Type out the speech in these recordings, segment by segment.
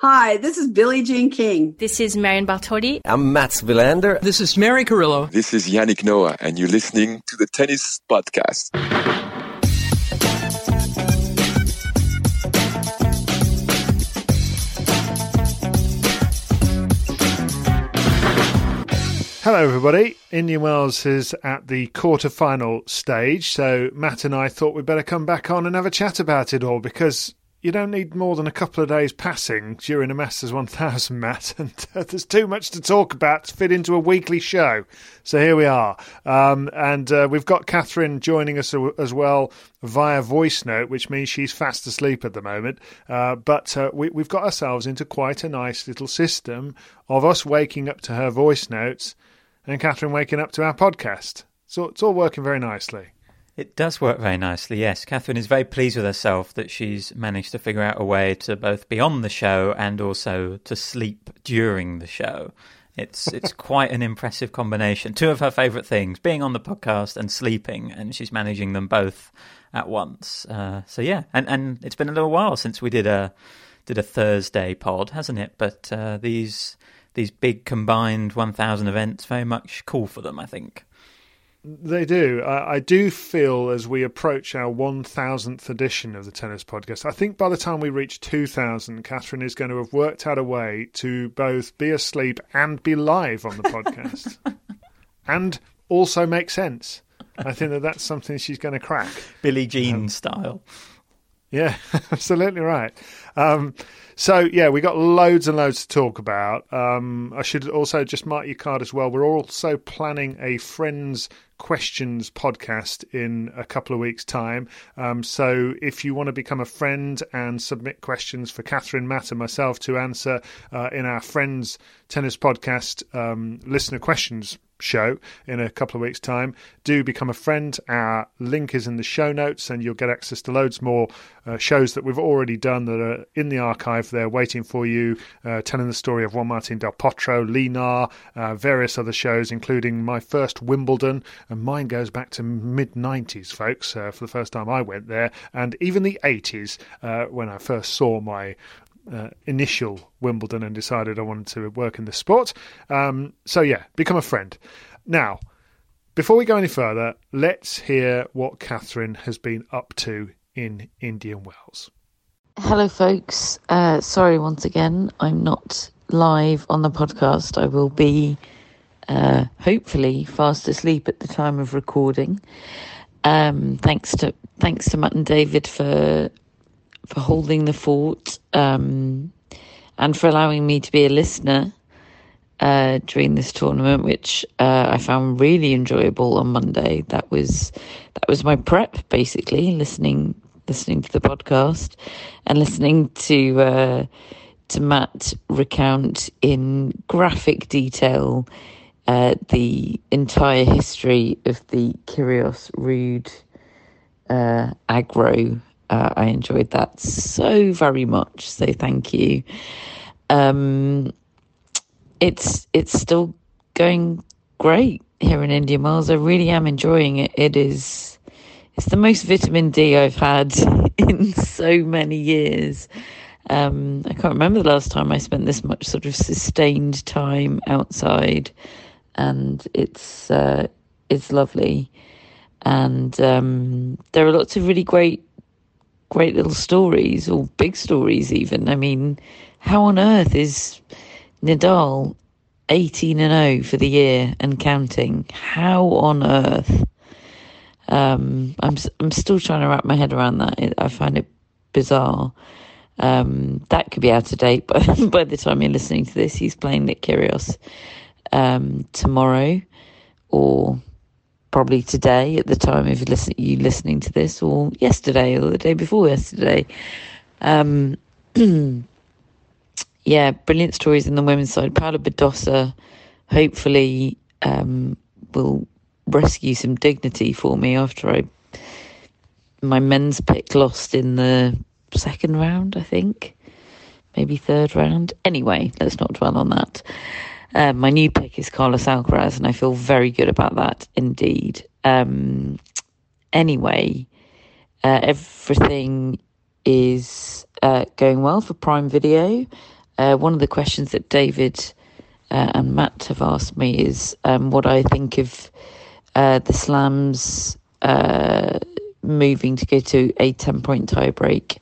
Hi, this is Billie Jean King. This is Marion Bartoli. I'm Mats Wilander. This is Mary Carillo. This is Yannick Noah, and you're listening to the Tennis Podcast. Hello, everybody. Indian Wells is at the quarter-final stage, so Matt and I thought we'd better come back on and have a chat about it all because you don't need more than a couple of days passing during a Masters 1000, Matt, and uh, there's too much to talk about to fit into a weekly show. So here we are. Um, and uh, we've got Catherine joining us as well via voice note, which means she's fast asleep at the moment. Uh, but uh, we, we've got ourselves into quite a nice little system of us waking up to her voice notes and Catherine waking up to our podcast. So it's all working very nicely. It does work very nicely, yes. Catherine is very pleased with herself that she's managed to figure out a way to both be on the show and also to sleep during the show. It's it's quite an impressive combination. Two of her favourite things: being on the podcast and sleeping, and she's managing them both at once. Uh, so yeah, and and it's been a little while since we did a did a Thursday pod, hasn't it? But uh, these these big combined 1000 events very much call for them, I think. They do. I, I, do feel as we approach our 1000th edition of the Tennis Podcast, I think by the time we reach 2000, Catherine is going to have worked out a way to both be asleep and be live on the podcast and also make sense. I think that that's something she's going to crack. Billie Jean um, style. Yeah, absolutely right. Um, so yeah, we got loads and loads to talk about. Um, I should also just mark your card as well. We're also planning a friends questions podcast in a couple of weeks' time. Um, so if you want to become a friend and submit questions for Catherine, Matt, and myself to answer uh, in our friends tennis podcast um, listener questions show in a couple of weeks' time. Do become a friend. Our link is in the show notes, and you'll get access to loads more uh, shows that we've already done that are in the archive there waiting for you, uh, telling the story of Juan Martin Del Potro, Li Na, uh, various other shows, including my first Wimbledon, and mine goes back to mid 90s, folks, uh, for the first time I went there, and even the 80s uh, when I first saw my uh, initial Wimbledon and decided I wanted to work in the sport. Um, so, yeah, become a friend. Now, before we go any further, let's hear what Catherine has been up to in Indian Wells. Hello, folks. Uh, sorry once again, I'm not live on the podcast. I will be uh, hopefully fast asleep at the time of recording. Um, thanks to thanks to Matt and David for for holding the fort um, and for allowing me to be a listener uh, during this tournament, which uh, I found really enjoyable on Monday. That was that was my prep, basically listening listening to the podcast and listening to uh, to Matt recount in graphic detail uh, the entire history of the Kyrgios Ruud uh, aggro uh, I enjoyed that so very much. So thank you. Um, it's it's still going great here in Indian Wells. I really am enjoying it. It is it's the most vitamin D I've had in so many years. Um, I can't remember the last time I spent this much sort of sustained time outside, and it's uh, it's lovely. And um, there are lots of really great great little stories or big stories, even. I mean, how on earth is Nadal 18 and 0 for the year and counting? How on earth? Um, I'm I'm still trying to wrap my head around that. I find it bizarre. Um, that could be out of date, but by the time you're listening to this, he's playing Nick Kyrgios um, tomorrow, or probably today at the time of listen, you listening to this, or yesterday, or the day before yesterday. Um, yeah, brilliant stories in the women's side. Paula Badosa, hopefully, um, will rescue some dignity for me after I my men's pick lost in the second round, I think, maybe third round. Anyway, let's not dwell on that. Uh, my new pick is Carlos Alcaraz, and I feel very good about that indeed. Um, anyway, uh, everything is uh, going well for Prime Video. Uh, one of the questions that David uh, and Matt have asked me is um, what I think of uh, the Slams moving to go to a 10 point tie break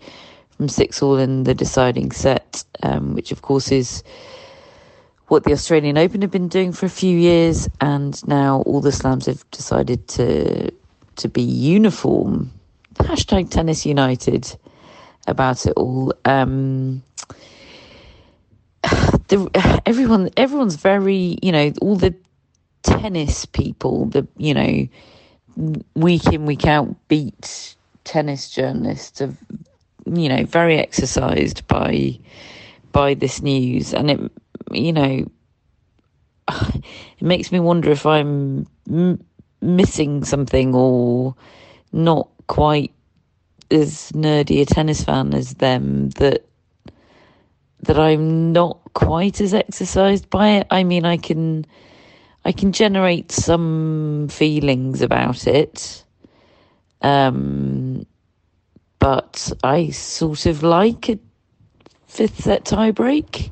from six all in the deciding set, um, which of course is what the Australian Open have been doing for a few years, and now all the slams have decided to to be uniform. Hashtag Tennis United about it all. Um, the, everyone, everyone's very, you know, all the tennis people, the you know, week in week out beat tennis journalists are, you know, very exercised by by this news, and it you know, it makes me wonder if I'm m- missing something or not quite as nerdy a tennis fan as them that that I'm not quite as exercised by it. I mean, I can I can generate some feelings about it. Um, but I sort of like a fifth set tie break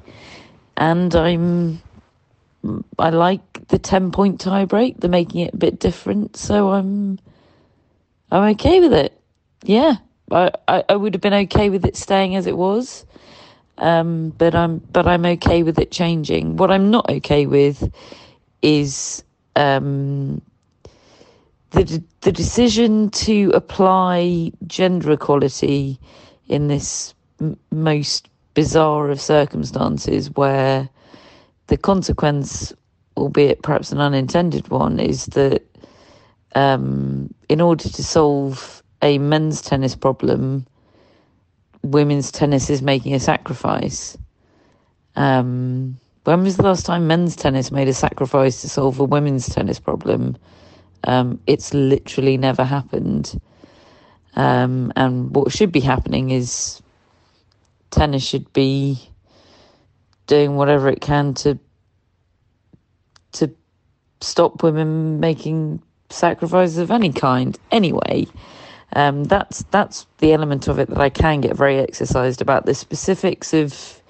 and I'm I like the ten point tie break. They're making it a bit different, so I'm I'm okay with it. Yeah, I, I, I would have been okay with it staying as it was, um, but I'm but I'm okay with it changing. What I'm not okay with is um, the the decision to apply gender equality in this m- most bizarre of circumstances where the consequence, albeit perhaps an unintended one, is that um, in order to solve a men's tennis problem, women's tennis is making a sacrifice. Um, when was the last time men's tennis made a sacrifice to solve a women's tennis problem? Um, it's literally never happened. Um, and what should be happening is tennis should be doing whatever it can to to stop women making sacrifices of any kind. Anyway, um, that's that's the element of it that I can get very exercised about. The specifics of,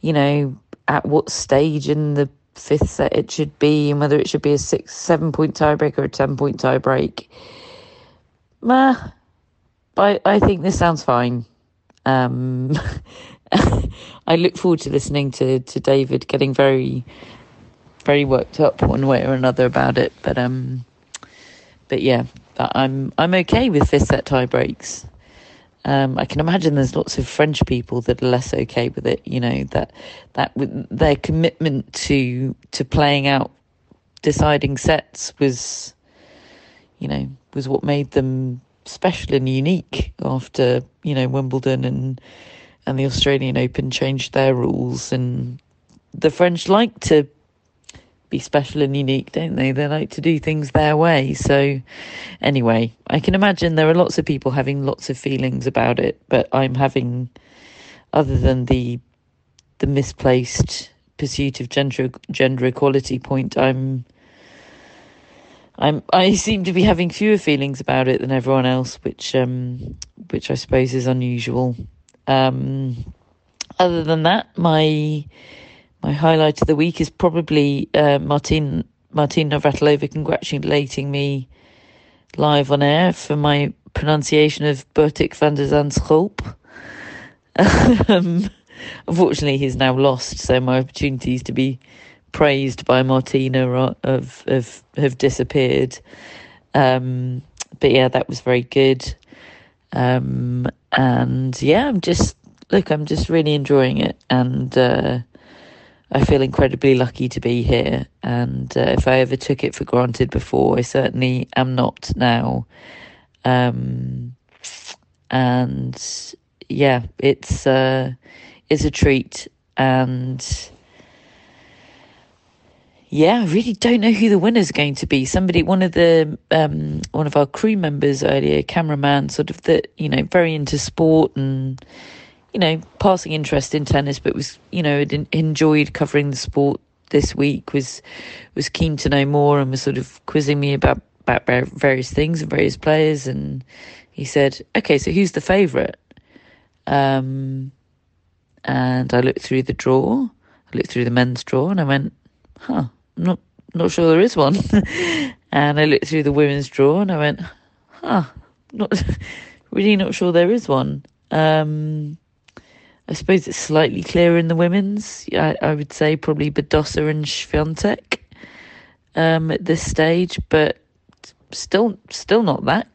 you know, at what stage in the fifth set it should be, and whether it should be a six, seven point tiebreak or a ten point tiebreak. Meh, I I think this sounds fine. Um, I look forward to listening to, to David getting very, very worked up one way or another about it. But um, but yeah, I'm I'm okay with fifth set tie breaks. Um, I can imagine there's lots of French people that are less okay with it. You know that that their commitment to to playing out deciding sets was, you know, was what made them special and unique after you know Wimbledon and and the Australian Open changed their rules and the French like to be special and unique, don't they? They like to do things their way. So anyway, I can imagine there are lots of people having lots of feelings about it, but I'm having other than the the misplaced pursuit of gender gender equality point, I'm I'm I seem to be having fewer feelings about it than everyone else, which um, which I suppose is unusual. Um, other than that, my my highlight of the week is probably uh, Martin Martina Navratilova congratulating me live on air for my pronunciation of Botic van der Zandschulp. um, unfortunately, he's now lost, so my opportunities to be praised by Martina have have, have disappeared. Um, but yeah, that was very good. Um, and yeah, I'm just look, I'm just really enjoying it, and uh, I feel incredibly lucky to be here. And uh, if I ever took it for granted before, I certainly am not now. Um, and yeah, it's uh, it's a treat, and yeah, I really don't know who the winner's going to be. Somebody, one of the um, one of our crew members earlier, cameraman, sort of that you know, very into sport and you know, passing interest in tennis, but was you know enjoyed covering the sport this week. was was keen to know more and was sort of quizzing me about about various things and various players. And he said, "Okay, so who's the favourite?" Um, and I looked through the draw. I looked through the men's draw, and I went, "Huh, not not sure there is one." and I looked through the women's draw, and I went, "Huh, not really not sure there is one." Um, I suppose it's slightly clearer in the women's. I, I would say probably Badosa and Swiatek um, at this stage, but still, still not that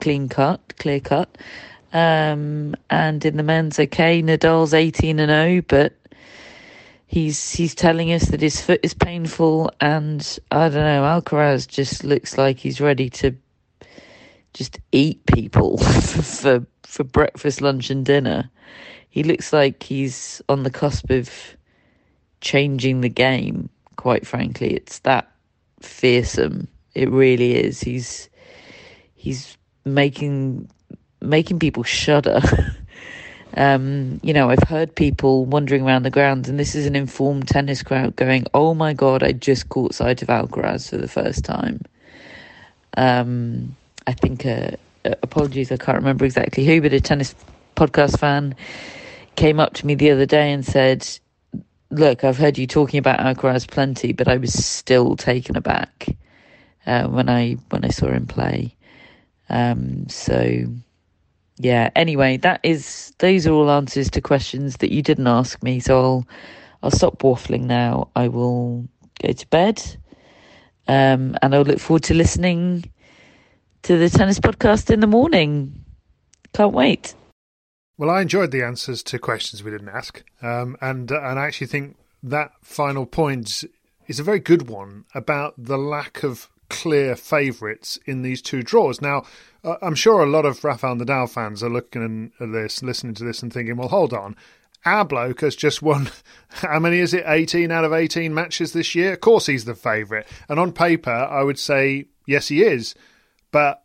clean cut, clear cut. Um, and in the men's, okay, Nadal's eighteen and zero, oh, but he's he's telling us that his foot is painful, and I don't know. Alcaraz just looks like he's ready to just eat people for for breakfast, lunch, and dinner he looks like he's on the cusp of changing the game. Quite frankly, it's that fearsome. It really is. He's he's making making people shudder. um, you know, I've heard people wandering around the grounds, and this is an informed tennis crowd going, "Oh my god, I just caught sight of Alcaraz for the first time." Um, I think, uh, apologies, I can't remember exactly who, but a tennis podcast fan came up to me the other day and said, Look, I've heard you talking about Alcaraz plenty, but I was still taken aback uh, when I when I saw him play. Um, so yeah. Anyway, that is those are all answers to questions that you didn't ask me. So I'll I'll stop waffling now. I will go to bed, um, and I'll look forward to listening to the tennis podcast in the morning. Can't wait. Well, I enjoyed the answers to questions we didn't ask, um, and uh, and I actually think that final point is a very good one about the lack of clear favourites in these two draws. Now, uh, I'm sure a lot of Rafael Nadal fans are looking at this, listening to this, and thinking, "Well, hold on." Our bloke has just won, how many is it? 18 out of 18 matches this year? Of course, he's the favourite. And on paper, I would say, yes, he is. But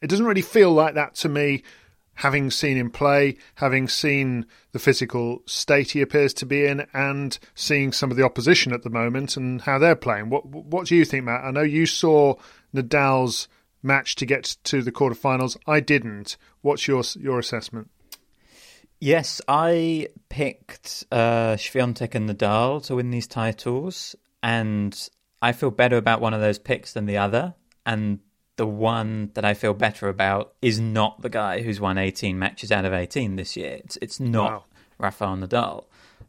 it doesn't really feel like that to me having seen him play, having seen the physical state he appears to be in, and seeing some of the opposition at the moment and how they're playing. What what do you think, Matt? I know you saw Nadal's match to get to the quarterfinals. I didn't. What's your your assessment? Yes, I picked uh, and Nadal to win these titles, and I feel better about one of those picks than the other. And the one that I feel better about is not the guy who's won 18 matches out of 18 this year. It's it's not wow. Rafael Nadal.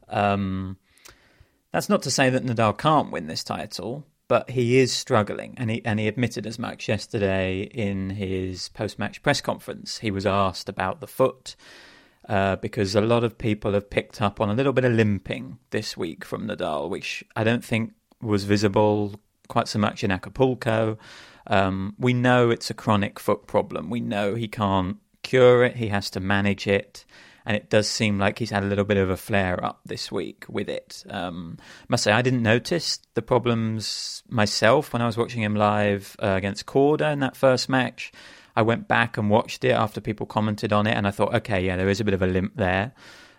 Um, that's not to say that Nadal can't win this title, but he is struggling, and he and he admitted as much yesterday in his post-match press conference. He was asked about the foot. Uh, because a lot of people have picked up on a little bit of limping this week from Nadal, which I don't think was visible quite so much in Acapulco. Um, we know it's a chronic foot problem. We know he can't cure it, he has to manage it. And it does seem like he's had a little bit of a flare up this week with it. Um, I must say, I didn't notice the problems myself when I was watching him live uh, against Korda in that first match. I went back and watched it after people commented on it, and I thought, okay, yeah, there is a bit of a limp there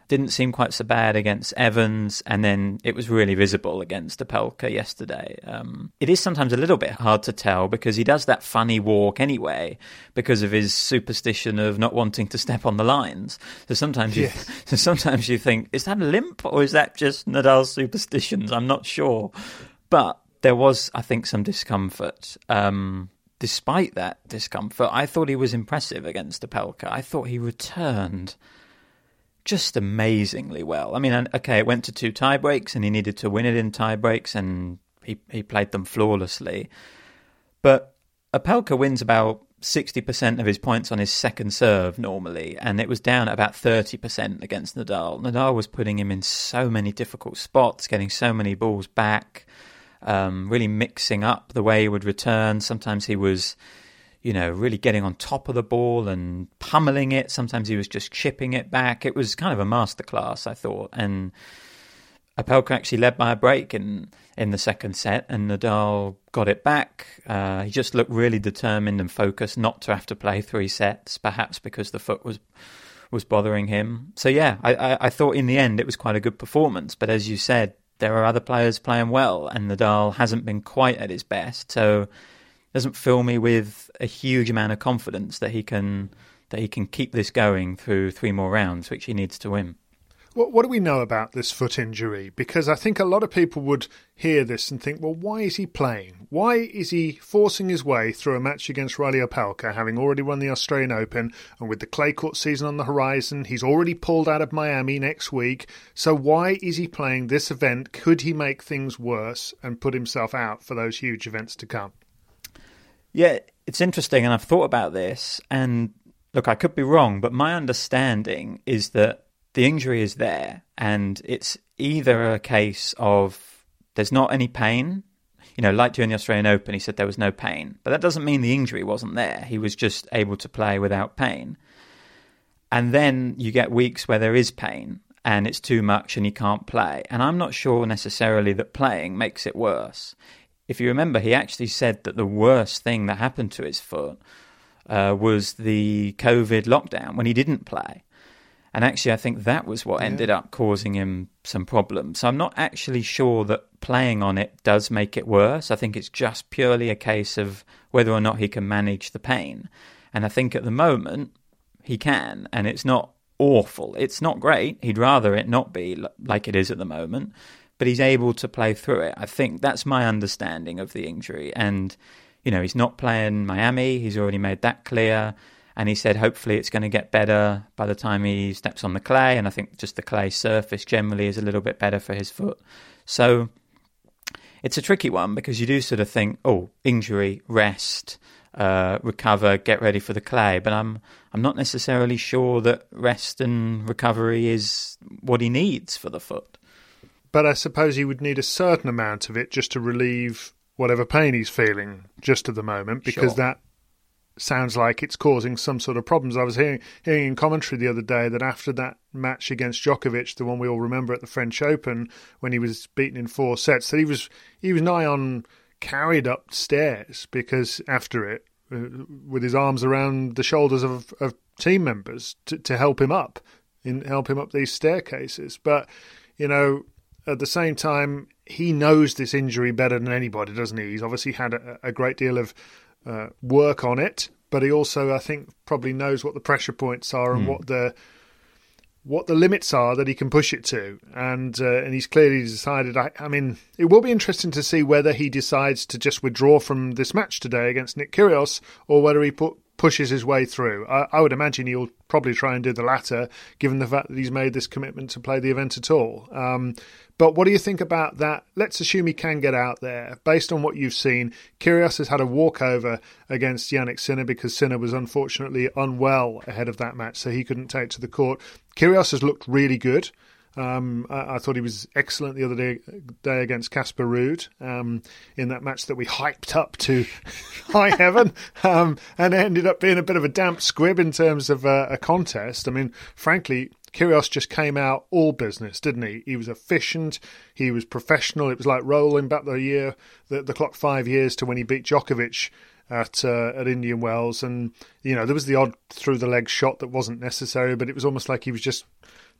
didn't seem quite so bad against Evans, and then it was really visible against Opelka yesterday. Um, it is sometimes a little bit hard to tell because he does that funny walk anyway because of his superstition of not wanting to step on the lines. So sometimes you, yes. so sometimes you think, is that a limp or is that just Nadal's superstitions? I'm not sure, but there was, I think, some discomfort. Um, despite that discomfort, I thought he was impressive against Opelka. I thought he returned just amazingly well. I mean, okay, it went to two tie breaks, and he needed to win it in tie breaks, and he he played them flawlessly. But Opelka wins about 60% of his points on his second serve normally, and it was down at about 30% against Nadal. Nadal was putting him in so many difficult spots, getting so many balls back, um, really mixing up the way he would return. Sometimes he was, you know, really getting on top of the ball and pummeling it. Sometimes he was just chipping it back. It was kind of a masterclass, I thought. And Opelka actually led by a break in in the second set, and Nadal got it back. Uh, he just looked really determined and focused not to have to play three sets, perhaps because the foot was was bothering him. So yeah, I, I, I thought in the end it was quite a good performance. But as you said, there are other players playing well, and Nadal hasn't been quite at his best. So doesn't fill me with a huge amount of confidence that he can that he can keep this going through three more rounds, which he needs to win. What, what do we know about this foot injury? Because I think a lot of people would hear this and think, well, why is he playing? Why is he forcing his way through a match against Reilly Opelka, having already won the Australian Open, and with the clay court season on the horizon, he's already pulled out of Miami next week. So why is he playing this event? Could he make things worse and put himself out for those huge events to come? Yeah, it's interesting, and I've thought about this. And look, I could be wrong, but my understanding is that the injury is there, and it's either a case of there's not any pain. You know, like during the Australian Open, he said there was no pain, but that doesn't mean the injury wasn't there. He was just able to play without pain. And then you get weeks where there is pain and it's too much and he can't play. And I'm not sure necessarily that playing makes it worse. If you remember, he actually said that the worst thing that happened to his foot uh, was the COVID lockdown when he didn't play. And actually, I think that was what ended up causing him some problems. So I'm not actually sure that playing on it does make it worse. I think it's just purely a case of whether or not he can manage the pain. And I think at the moment, he can. And it's not awful. It's not great. He'd rather it not be like it is at the moment. But he's able to play through it. I think that's my understanding of the injury. And, you know, he's not playing Miami. He's already made that clear and he said hopefully it's going to get better by the time he steps on the clay and i think just the clay surface generally is a little bit better for his foot so it's a tricky one because you do sort of think oh injury rest uh, recover get ready for the clay but i'm i'm not necessarily sure that rest and recovery is what he needs for the foot but i suppose he would need a certain amount of it just to relieve whatever pain he's feeling just at the moment because sure. that sounds like it's causing some sort of problems. I was hearing hearing in commentary the other day that after that match against Djokovic, the one we all remember at the French Open when he was beaten in four sets, that he was he was nigh on carried upstairs because after it, uh, with his arms around the shoulders of, of team members to, to help him up, in help him up these staircases. But you know, at the same time, he knows this injury better than anybody, doesn't he? He's obviously had a, a great deal of uh, work on it, but he also, I think, probably knows what the pressure points are and mm. what the what the limits are that he can push it to, and uh, and he's clearly decided. I, I, mean, it will be interesting to see whether he decides to just withdraw from this match today against Nick Kyrgios, or whether he put, pushes his way through. I, I, would imagine he'll probably try and do the latter, given the fact that he's made this commitment to play the event at all. Um, but what do you think about that? Let's assume he can get out there. Based on what you've seen, Kyrgios has had a walkover against Jannik Sinner because Sinner was unfortunately unwell ahead of that match, so he couldn't take to the court. Kyrgios has looked really good. Um, I, I, thought he was excellent the other day, day against Casper Ruud um, in that match that we hyped up to high heaven, um, and it ended up being a bit of a damp squib in terms of uh, a contest. I mean, frankly, Kyrgios just came out all business, didn't he? He was efficient, he was professional. It was like rolling back the year, the, the clock five years to when he beat Djokovic at uh, at Indian Wells, and you know there was the odd through the leg shot that wasn't necessary, but it was almost like he was just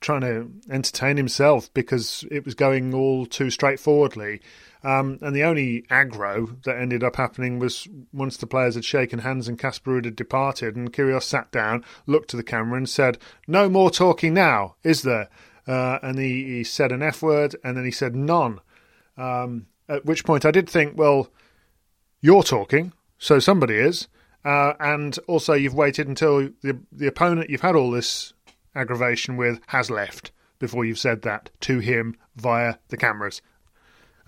trying to entertain himself because it was going all too straightforwardly. Um, and the only aggro that ended up happening was once the players had shaken hands and Casper Ruud had departed, and Kyrgios sat down, looked to the camera, and said, "No more talking now, is there?" Uh, and he, he, said an F word, and then he said none. Um, at which point I did think, well, you're talking. so somebody is. Uh, and also, you've waited until the the opponent you've had all this aggravation with has left before you've said that to him via the cameras.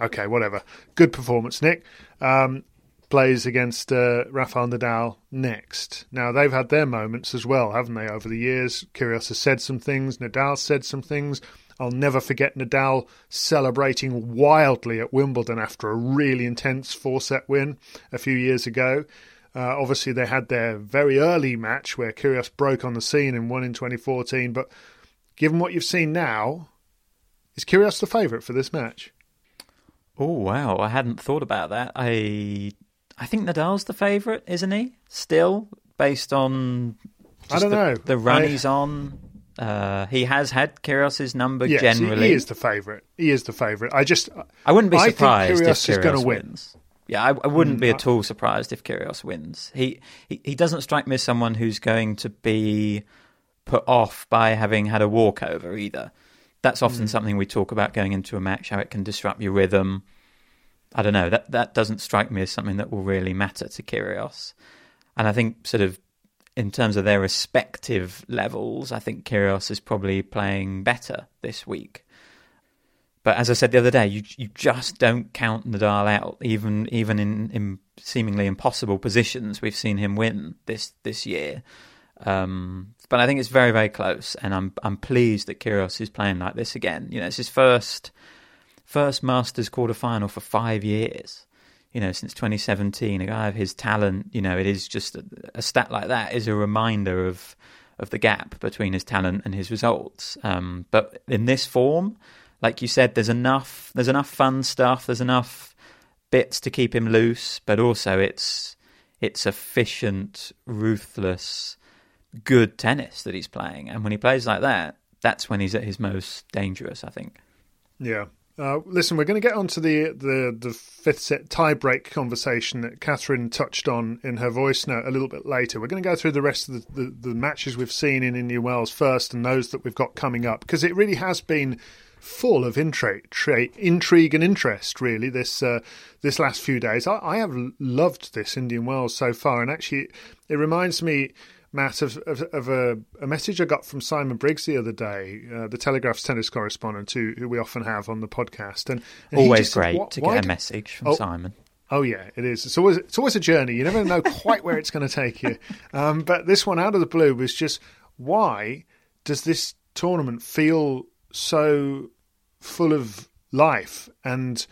Okay, whatever. Good performance, Nick. Um, plays against uh, Rafael Nadal next. Now, they've had their moments as well, haven't they, over the years? Kyrgios has said some things, Nadal said some things. I'll never forget Nadal celebrating wildly at Wimbledon after a really intense four set win a few years ago. Uh, obviously, they had their very early match where Kyrgios broke on the scene and won in 2014. But given what you've seen now, is Kyrgios the favourite for this match? Oh wow, I hadn't thought about that. I I think Nadal's the favourite, isn't he? Still, based on I don't the, know the run I, he's on. Uh, he has had Kyrgios's number yes, generally. He is the favourite. He is the favourite. I just I wouldn't be I surprised think if Kyrgios Kyrgios is going to win. wins. Yeah, I, I wouldn't Mm, be I- at all surprised if Kyrgios wins. He, he he doesn't strike me as someone who's going to be put off by having had a walkover either. That's often Mm. something we talk about going into a match, how it can disrupt your rhythm. I don't know. That that doesn't strike me as something that will really matter to Kyrgios. And I think sort of in terms of their respective levels, I think Kyrgios is probably playing better this week. But as I said the other day, you you just don't count Nadal out, even even in, in seemingly impossible positions. We've seen him win this this year, um, but I think it's very very close, and I'm I'm pleased that Kyrgios is playing like this again. You know, it's his first first Masters quarter final for five years. You know, since 2017, a guy of his talent, you know, it is just a, a stat like that is a reminder of of the gap between his talent and his results. Um, but in this form, like you said, there's enough there's enough fun stuff, there's enough bits to keep him loose, but also it's it's efficient, ruthless, good tennis that he's playing. And when he plays like that, that's when he's at his most dangerous, I think. Yeah. Uh, listen, we're going to get onto the, the, the fifth set tie-break conversation that Catherine touched on in her voice note a little bit later. We're going to go through the rest of the, the, the matches we've seen in Indian Wells first and those that we've got coming up because it really has been full of intrigue, tra- intrigue and interest. Really, this uh, this last few days, I, I have loved this Indian Wells so far, and actually, it reminds me. Matt, of, of, of a, a message I got from Simon Briggs the other day, uh, the Telegraph's tennis correspondent, who, who we often have on the podcast. And, and Always just great "Why- to get a message from Oh, Simon. Oh yeah, it is. It's always it's always a journey. You never know quite where it's going to take you. Um, but this one out of the blue was just why does this tournament feel so full of life and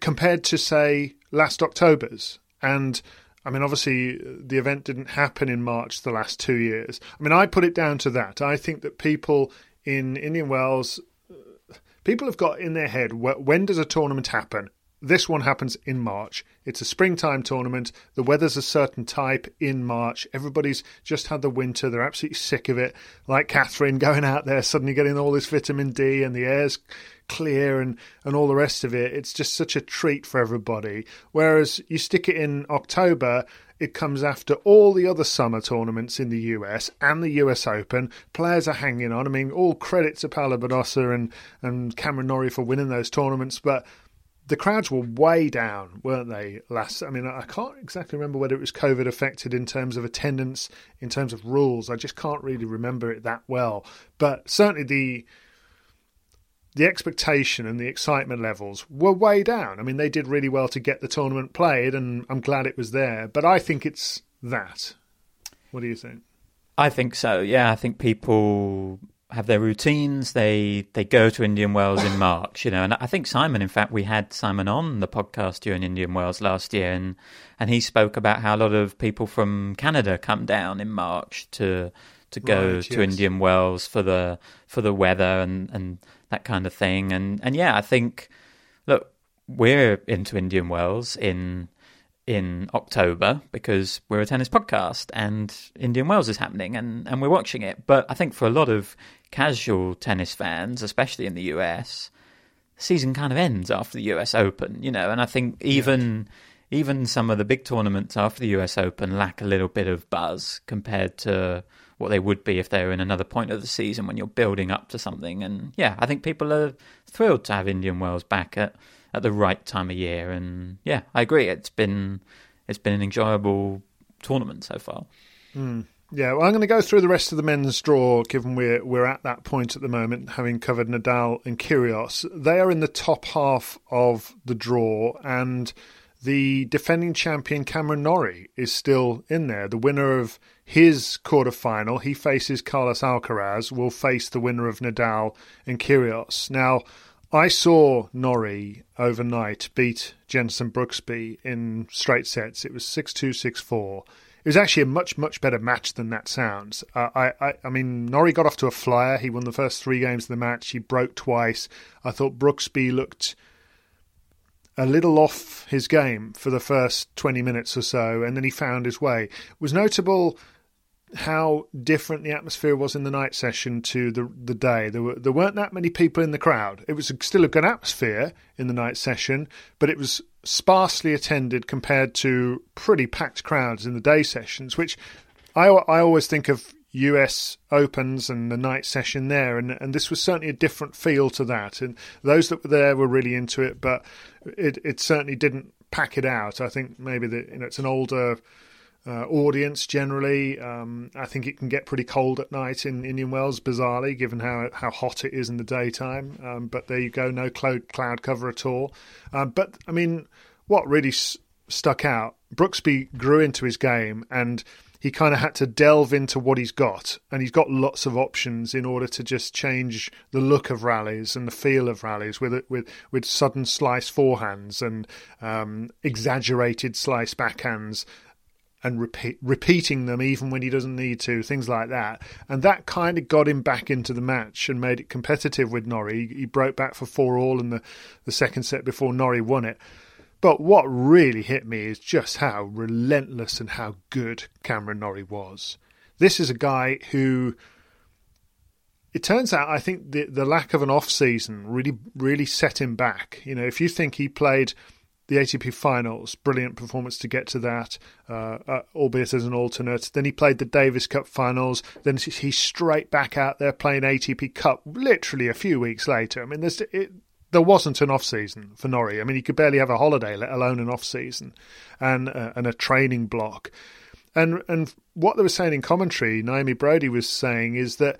compared to say last October's and I mean obviously the event didn't happen in March the last 2 years. I mean I put it down to that. I think that people in Indian Wells uh, people have got in their head when does a tournament happen? This one happens in March. It's a springtime tournament. The weather's a certain type in March. Everybody's just had the winter. They're absolutely sick of it. Like Catherine going out there, suddenly getting all this vitamin D and the air's clear and, and all the rest of it. It's just such a treat for everybody. Whereas you stick it in October, it comes after all the other summer tournaments in the US and the US Open. Players are hanging on. I mean, all credit to Paula and, and Cameron Norrie for winning those tournaments, but the crowds were way down, weren't they? Last, I mean, I can't exactly remember whether it was COVID affected in terms of attendance, in terms of rules. I just can't really remember it that well. But certainly the the expectation and the excitement levels were way down. I mean, they did really well to get the tournament played, and I'm glad it was there. But I think it's that. What do you think? I think so. Yeah, I think people have their routines. They they go to Indian Wells in March, you know. And I think Simon, in fact, we had Simon on the podcast during Indian Wells last year, and and he spoke about how a lot of people from Canada come down in March to to go Right, to yes. Indian Wells for the for the weather and and that kind of thing. And and yeah, I think look, we're into Indian Wells in in October because we're a tennis podcast and Indian Wells is happening and, and we're watching it. But I think for a lot of casual tennis fans, especially in the US, the season kind of ends after the US Open, you know, and I think even even some of the big tournaments after the US Open lack a little bit of buzz compared to what they would be if they were in another point of the season when you're building up to something. And yeah, I think people are thrilled to have Indian Wells back at, at the right time of year. And yeah, I agree. It's been it's been an enjoyable tournament so far. Mm. Yeah, well, I'm going to go through the rest of the men's draw, given we're we're at that point at the moment, having covered Nadal and Kyrgios. They are in the top half of the draw, and the defending champion Cameron Norrie is still in there. The winner of his quarterfinal, he faces Carlos Alcaraz, will face the winner of Nadal and Kyrgios. Now, I saw Norrie overnight beat Jensen Brooksby in straight sets. It was 6 2 6 4. It was actually a much, much better match than that sounds. Uh, I, I, I mean, Norrie got off to a flyer. He won the first three games of the match. He broke twice. I thought Brooksby looked a little off his game for the first 20 minutes or so, and then he found his way. It was notable how different the atmosphere was in the night session to the the day. There were there weren't that many people in the crowd. It was still a good atmosphere in the night session, but it was sparsely attended compared to pretty packed crowds in the day sessions, which I I always think of US Opens and the night session there, and and this was certainly a different feel to that. And those that were there were really into it, but it it certainly didn't pack it out. I think maybe that you know it's an older uh, audience generally. Um, I think it can get pretty cold at night in Indian Wells, bizarrely, given how how hot it is in the daytime. Um, but there you go, no cloud cloud cover at all. Um, but I mean, what really s- stuck out? Brooksby grew into his game and. He kind of had to delve into what he's got, and he's got lots of options in order to just change the look of rallies and the feel of rallies with with with sudden slice forehands and um, exaggerated slice backhands and repeat, repeating them even when he doesn't need to, things like that. And that kind of got him back into the match and made it competitive with Norrie. He, he broke back for four all in the, the second set before Norrie won it. But what really hit me is just how relentless and how good Cameron Norrie was. This is a guy who it turns out I think the the lack of an off season really really set him back. You know, if you think he played the ATP Finals, brilliant performance to get to that, uh, uh, albeit as an alternate. Then he played the Davis Cup Finals. Then he's straight back out there playing ATP Cup, literally a few weeks later. I mean, there's it, there wasn't an off season for Norrie. I mean, he could barely have a holiday, let alone an off season, and uh, and a training block. And and what they were saying in commentary, Naomi Broady was saying is that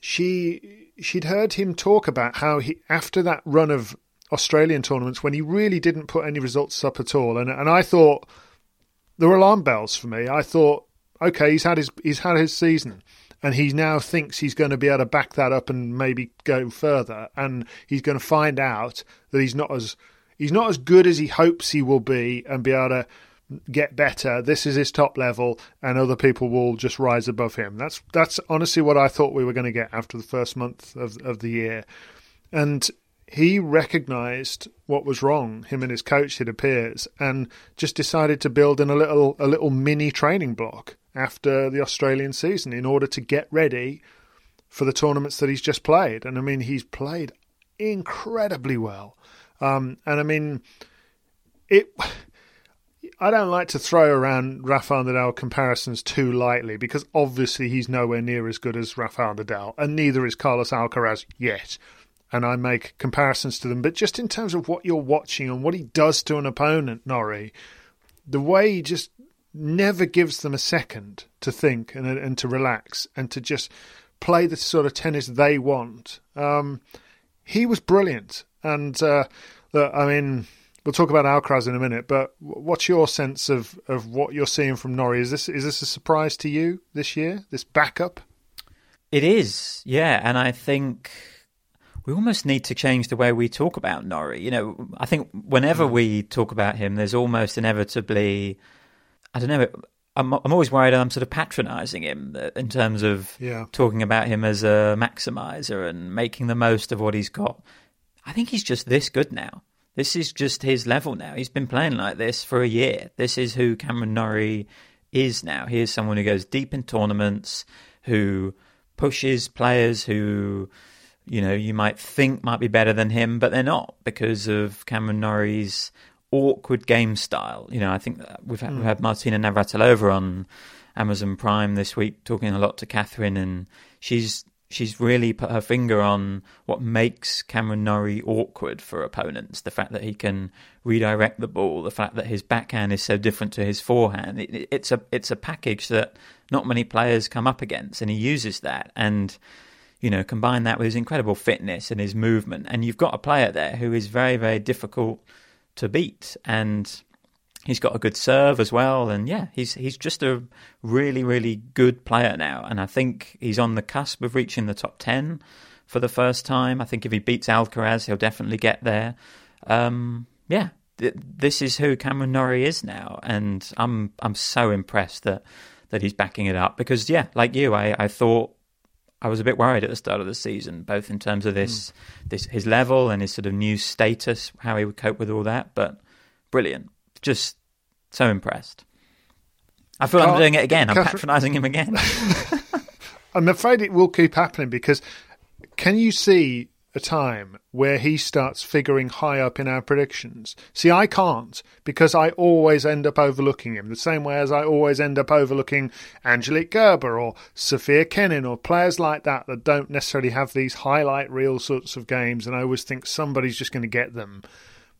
she she'd heard him talk about how he after that run of Australian tournaments when he really didn't put any results up at all. And and I thought there were alarm bells for me. I thought, okay, he's had his he's had his season, and he now thinks he's going to be able to back that up and maybe go further. And he's going to find out that he's not as he's not as good as he hopes he will be, and be able to get better. This is his top level, and other people will just rise above him. That's that's honestly what I thought we were going to get after the first month of of the year, and he recognized what was wrong him and his coach it appears and just decided to build in a little a little mini training block after the Australian season in order to get ready for the tournaments that he's just played. And I mean he's played incredibly well. Um, and I mean it I don't like to throw around Rafael Nadal comparisons too lightly because obviously he's nowhere near as good as Rafael Nadal and neither is Carlos Alcaraz yet and I make comparisons to them. But just in terms of what you're watching and what he does to an opponent, Norrie, the way he just never gives them a second to think and and to relax and to just play the sort of tennis they want. Um, he was brilliant, and uh, I mean. We'll talk about Alcaraz in a minute, but what's your sense of, of what you're seeing from Norrie? Is this is this a surprise to you this year? This backup? It is, yeah, and I think we almost need to change the way we talk about Norrie. You know, I think whenever Hmm. we talk about him, there's almost inevitably, I don't know, I'm, I'm always worried I'm sort of patronising him uh, in terms of Yeah. talking about him as a maximizer and making the most of what he's got. I think he's just this good now. This is just his level now. He's been playing like this for a year. This is who Cameron Norrie is now. He is someone who goes deep in tournaments, who pushes players who you know you might think might be better than him, but they're not because of Cameron Norrie's awkward game style. You know, I think that we've had, we've hmm. had Martina Navratilova on Amazon Prime this week talking a lot to Catherine, and she's she's really put her finger on what makes Cameron Norrie awkward for opponents. The fact that he can redirect the ball, the fact that his backhand is so different to his forehand. It, it's a it's a package that not many players come up against, and he uses that. And you know, combine that with his incredible fitness and his movement, and you've got a player there who is very very difficult to beat. And He's got a good serve as well, and yeah, he's he's just a really really good player now, and I think he's on the cusp of reaching the top ten for the first time. I think if he beats Alcaraz, he'll definitely get there. Um, yeah, th- this is who Cameron Norrie is now, and I'm I'm so impressed that that he's backing it up because yeah, like you, I, I thought I was a bit worried at the start of the season, both in terms of this mm. this his level and his sort of new status, how he would cope with all that, but brilliant just so impressed. I feel I'm doing it again. I'm patronising him again. I'm afraid it will keep happening because can you see a time where he starts figuring high up in our predictions? See, I can't because I always end up overlooking him the same way as I always end up overlooking Angelique Kerber or Sofia Kenin or players like that that don't necessarily have these highlight reel sorts of games, and I always think somebody's just going to get them.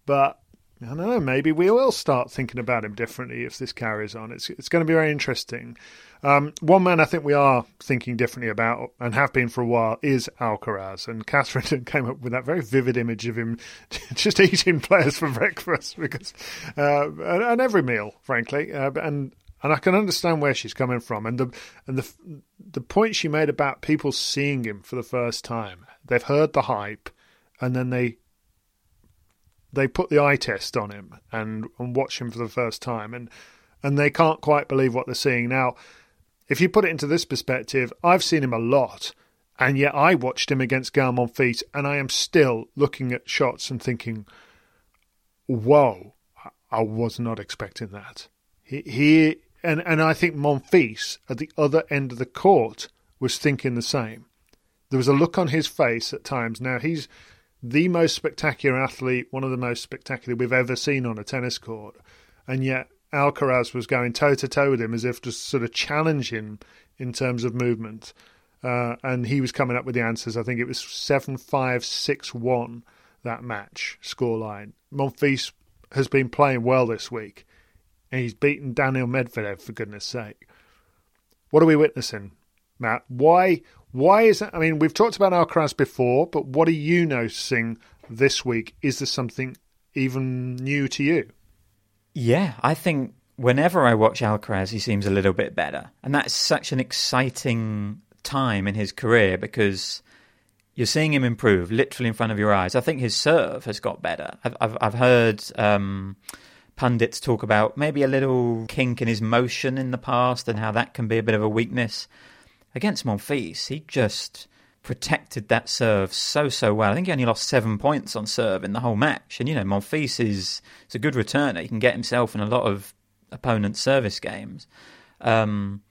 But I don't know. Maybe we will start thinking about him differently if this carries on. It's it's going to be very interesting. Um, one man I think we are thinking differently about and have been for a while is Alcaraz. And Catherine came up with that very vivid image of him just eating players for breakfast because uh, and, and, every meal, frankly. Uh, and and I can understand where she's coming from. And the and the the point she made about people seeing him for the first time, they've heard the hype, and then they they put the eye test on him and, and watch him for the first time, and and they can't quite believe what they're seeing. Now, if you put it into this perspective, I've seen him a lot, and yet I watched him against Gael Monfils, and I am still looking at shots and thinking, "Whoa, I was not expecting that." He, he and and I think Monfils at the other end of the court was thinking the same. There was a look on his face at times. Now he's the most spectacular athlete, one of the most spectacular we've ever seen on a tennis court. And yet Alcaraz was going toe to toe with him as if to sort of challenge him in terms of movement. Uh, and he was coming up with the answers. I think it was 7 5 6 1, that match scoreline. Monfils has been playing well this week, and he's beaten Daniil Medvedev, for goodness sake. What are we witnessing, Matt? Why why is that? I mean, we've talked about Alcaraz before, but what are you noticing this week? Is there something even new to you? Yeah, I think whenever I watch Alcaraz, he seems a little bit better. And that's such an exciting time in his career because you're seeing him improve literally in front of your eyes. I think his serve has got better. I've, I've, I've heard um, pundits talk about maybe a little kink in his motion in the past and how that can be a bit of a weakness against Monfils, he just protected that serve so so well. I think he only lost seven points on serve in the whole match. And you know, Monfils is is a good returner. He can get himself in a lot of opponent service games. Um,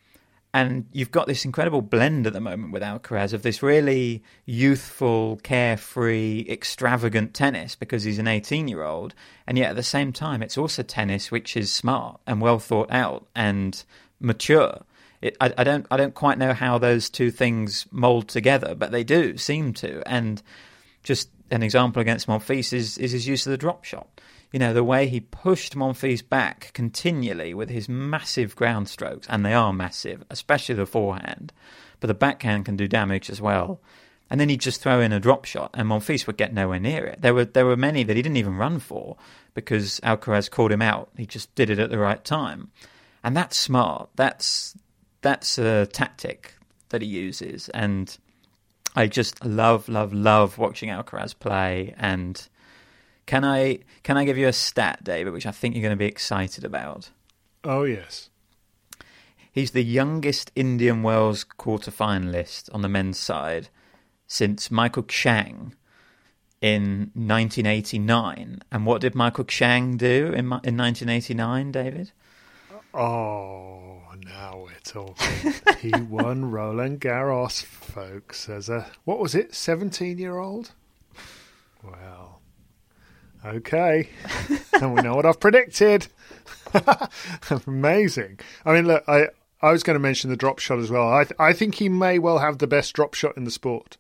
and you've got this incredible blend at the moment with Alcaraz of this really youthful, carefree, extravagant tennis because he's an 18 year old. And yet at the same time, it's also tennis which is smart and well thought out and mature it, I, I, don't I don't quite know how those two things mold together, but they do seem to. And just an example against Monfils is, is his use of the drop shot. You know, the way he pushed Monfils back continually with his massive ground strokes, and they are massive, especially the forehand, but the backhand can do damage as well. And then he'd just throw in a drop shot, and Monfils would get nowhere near it. There were there were many that he didn't even run for because Alcaraz called him out. He just did it at the right time, and that's smart. That's that's a tactic that he uses, and I just love, love, love watching Alcaraz play. And can I can I give you a stat, David, which I think you're going to be excited about? Oh yes. He's the youngest Indian Wells quarter finalist on the men's side since Michael Chang in 1989. And what did Michael Chang do in, in 1989, David? Oh, now we're talking. he won Roland Garros, folks, as a what was it, seventeen-year-old? Well, okay, and we know what I've predicted. Amazing. I mean, look, I I was going to mention the drop shot as well. I th- I think he may well have the best drop shot in the sport,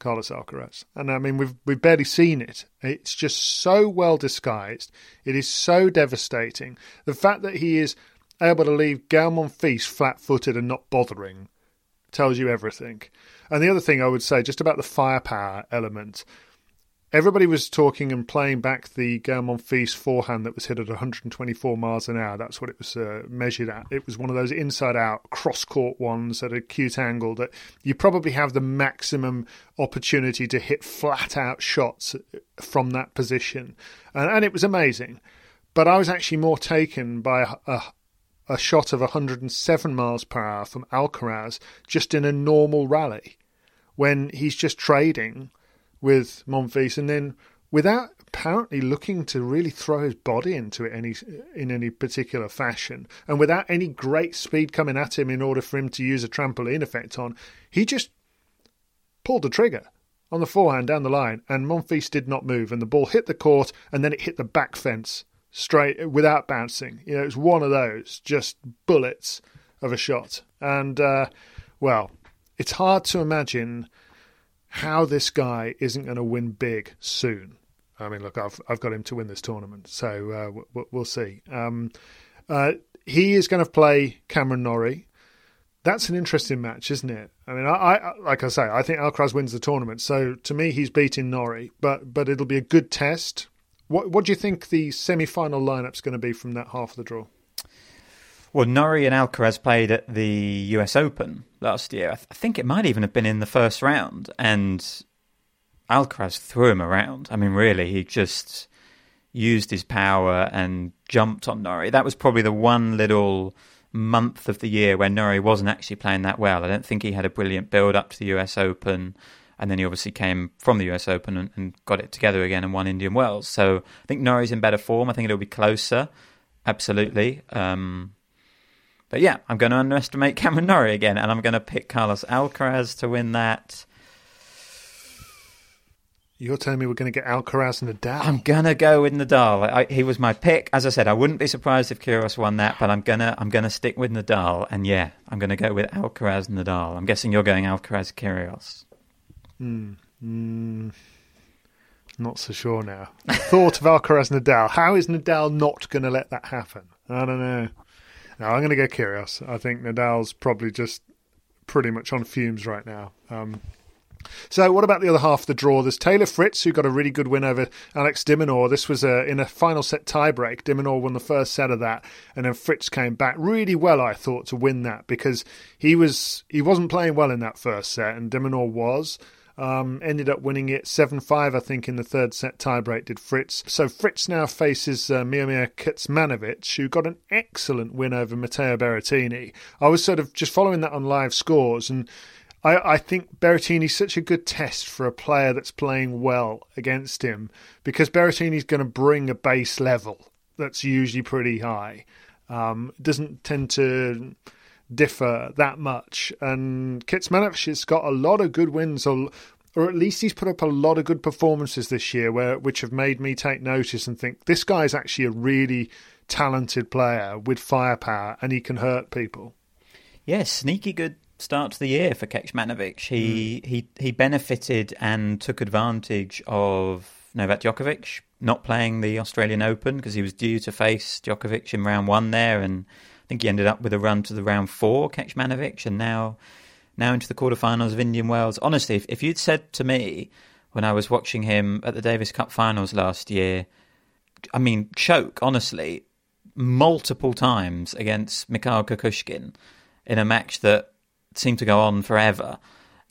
Carlos Alcaraz. And I mean, we've we've barely seen it. It's just so well disguised. It is so devastating. The fact that he is able to leave Gael Monfils flat-footed and not bothering tells you everything. And the other thing I would say, just about the firepower element, everybody was talking and playing back the Gael Monfils forehand that was hit at 124 miles an hour. That's what it was uh, measured at. It was one of those inside-out cross-court ones at a cute angle that you probably have the maximum opportunity to hit flat-out shots from that position, and, and it was amazing. But I was actually more taken by a, a a shot of 107 miles per hour from Alcaraz just in a normal rally when he's just trading with Monfils and then without apparently looking to really throw his body into it any in any particular fashion and without any great speed coming at him in order for him to use a trampoline effect on he just pulled the trigger on the forehand down the line and Monfils did not move and the ball hit the court and then it hit the back fence straight without bouncing. You know, it's one of those just bullets of a shot. And uh, well, it's hard to imagine how this guy isn't going to win big soon. I mean, look, I've I've got him to win this tournament, so uh, we'll see. Um, uh, he is going to play Cameron Norrie. That's an interesting match, isn't it? I mean, I, I like I say, I think Alcaraz wins the tournament. So to me, he's beating Norrie, but but it'll be a good test. What what do you think the semi final lineup's going to be from that half of the draw? Well, Norrie and Alcaraz played at the US Open last year. I, th- I think it might even have been in the first round, and Alcaraz threw him around. I mean, really, he just used his power and jumped on Norrie. That was probably the one little month of the year where Norrie wasn't actually playing that well. I don't think he had a brilliant build up to the US Open and then he obviously came from the US Open and, and, got it together again and won Indian Wells. So I think Norrie's in better form. I think it'll be closer, absolutely. Um, but yeah, I'm going to underestimate Cameron Norrie again, and I'm going to pick Carlos Alcaraz to win that. You're telling me we're going to get Alcaraz and Nadal? I'm going to go with Nadal. I, he was my pick. As I said, I wouldn't be surprised if Kyrgios won that, but I'm gonna I'm gonna stick with Nadal. And yeah, I'm going to go with Alcaraz and Nadal. I'm guessing you're going Alcaraz Kyrgios. Mm, mm, not so sure now. Thought of Alcaraz Nadal. How is Nadal not going to let that happen? I don't know. No, I'm going to go Kyrgios. I think Nadal's probably just pretty much on fumes right now. Um, so, what about the other half of the draw? There's Taylor Fritz, who got a really good win over Alex de Minaur. This was a, in a final set tiebreak. de Minaur won the first set of that, and then Fritz came back really well, I thought, to win that because he was he wasn't playing well in that first set, and de Minaur was. Um, ended up winning it 7 5, I think, in the third set tiebreak, did Fritz. So Fritz now faces uh, Miomir Kecmanovic, who got an excellent win over Matteo Berrettini. I was sort of just following that on live scores, and I, I think Berrettini's such a good test for a player that's playing well against him because Berrettini's going to bring a base level that's usually pretty high. Um, doesn't tend to differ that much. And Kecmanovic has got a lot of good wins, or, or at least he's put up a lot of good performances this year, where which have made me take notice and think this guy is actually a really talented player with firepower, and he can hurt people. Yes, sneaky good start to the year for Kecmanovic. He mm. he he benefited and took advantage of Novak Djokovic not playing the Australian Open because he was due to face Djokovic in round one there, and think he ended up with a run to the round four, Kecmanovic, and now now into the quarterfinals of Indian Wells. Honestly, if, if you'd said to me when I was watching him at the Davis Cup finals last year, I mean, choke, honestly, multiple times against Mikhail Kukushkin in a match that seemed to go on forever.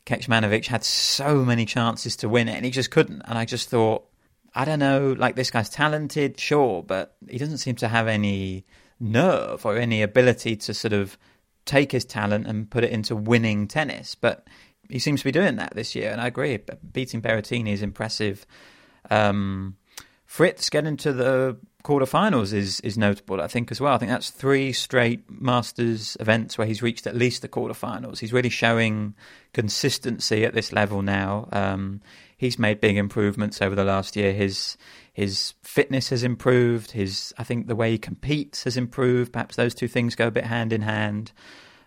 Kecmanovic had so many chances to win it, and he just couldn't. And I just thought, I don't know, like this guy's talented, sure, but he doesn't seem to have any nerve or any ability to sort of take his talent and put it into winning tennis. But he seems to be doing that this year, and I agree. Beating Berrettini is impressive. Um, Fritz getting to the quarterfinals is is notable. I think as well. I think that's three straight Masters events where he's reached at least the quarterfinals. He's really showing consistency at this level now. Um, he's made big improvements over the last year. His his fitness has improved. His I think the way he competes has improved. Perhaps those two things go a bit hand in hand.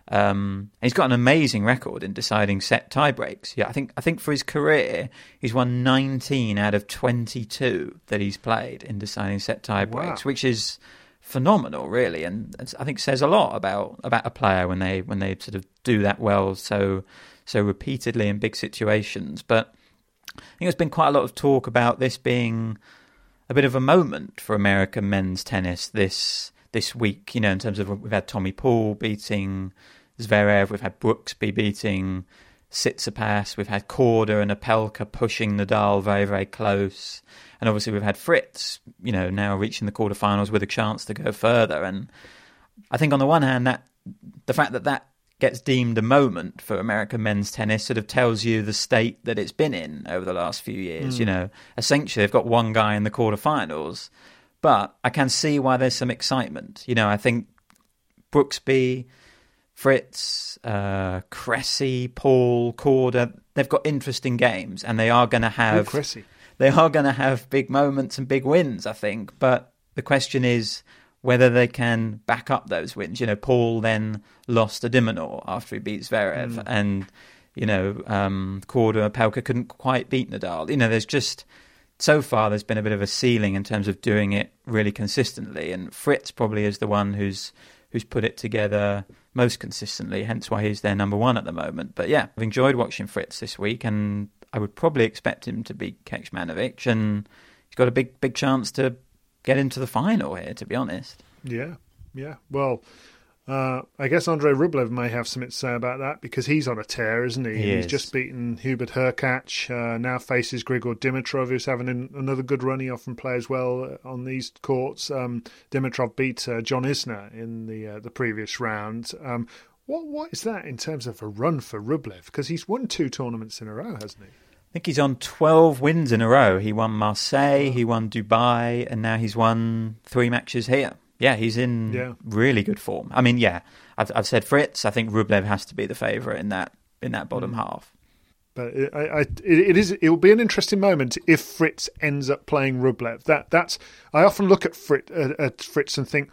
Um, he's got an amazing record in deciding set tie breaks. Yeah, I think I think for his career, he's won 19 out of 22 that he's played in deciding set tie breaks, Wow. which is phenomenal, really, and I think says a lot about about a player when they when they sort of do that well so so repeatedly in big situations. But I think there's been quite a lot of talk about this being a bit of a moment for American men's tennis this this week. You know, in terms of we've had Tommy Paul beating Zverev, we've had Brooksby beating Tsitsipas, we've had Korda and Opelka pushing Nadal very very close, and obviously we've had Fritz, you know, now reaching the quarterfinals with a chance to go further. And I think on the one hand that the fact that that gets deemed a moment for American men's tennis sort of tells you the state that it's been in over the last few years. You know, essentially they've got one guy in the quarterfinals, but I can see why there's some excitement. You know, I think Brooksby, Fritz, uh, Cressy, Paul, Korda, they've got interesting games and they are going to have Cressy. they are going to have big moments and big wins, I think. But the question is whether they can back up those wins. You know, Paul then lost to de Minaur after he beat Zverev, and you know, um, Korda Opelka couldn't quite beat Nadal. You know, there's just so far there's been a bit of a ceiling in terms of doing it really consistently, and Fritz probably is the one who's who's put it together most consistently. Hence why he's their number one at the moment. But yeah, I've enjoyed watching Fritz this week, and I would probably expect him to beat Kecmanovic, and he's got a big big chance to get into the final here. To be honest, Yeah, yeah. Well, uh, I guess Andrei Rublev may have something to say about that because he's on a tear, isn't he? He He's is. just beaten Hubert Hurkacz, uh, now faces Grigor Dimitrov, who's having an, another good run. He often plays well uh, on these courts. Um, Dimitrov beat uh, John Isner in the uh, the previous round. Um, what what is that in terms of a run for Rublev? Because he's won two tournaments in a row, hasn't he? I think he's on twelve wins in a row. He won Marseille, he won Dubai, and now he's won three matches here. Yeah, he's in Yeah. really good form. I mean, yeah, I've, I've said Fritz. I think Rublev has to be the favourite in that in that bottom mm. half. But it, I, I, it, it is. It will be an interesting moment if Fritz ends up playing Rublev. That that's. I often look at Fritz, at Fritz and think,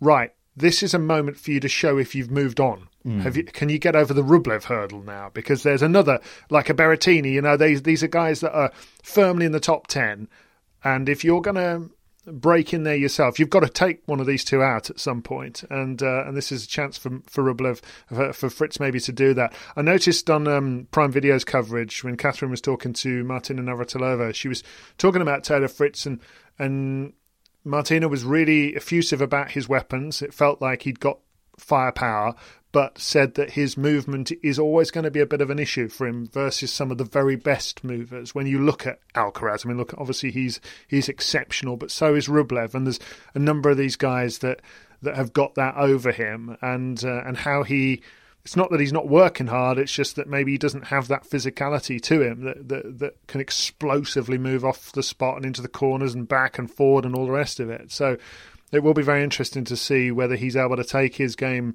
right, this is a moment for you to show if you've moved on. Have you? Can you get over the Rublev hurdle now? Because there's another, like a Berrettini. You know, they, these are guys that are firmly in the top ten, and if you're going to break in there yourself, you've got to take one of these two out at some point, and uh, and this is a chance for for Rublev for, for Fritz maybe to do that. I noticed on um, Prime Video's coverage when Catherine was talking to Martina Navratilova, she was talking about Taylor Fritz and and Martina was really effusive about his weapons. It felt like he'd got firepower, but said that his movement is always going to be a bit of an issue for him versus some of the very best movers. When you look at Alcaraz, I mean, look, obviously he's he's exceptional, but so is Rublev, and there's a number of these guys that that have got that over him, and uh, and how he. It's not that he's not working hard. It's just that maybe he doesn't have that physicality to him that, that that can explosively move off the spot and into the corners and back and forward and all the rest of it. So it will be very interesting to see whether he's able to take his game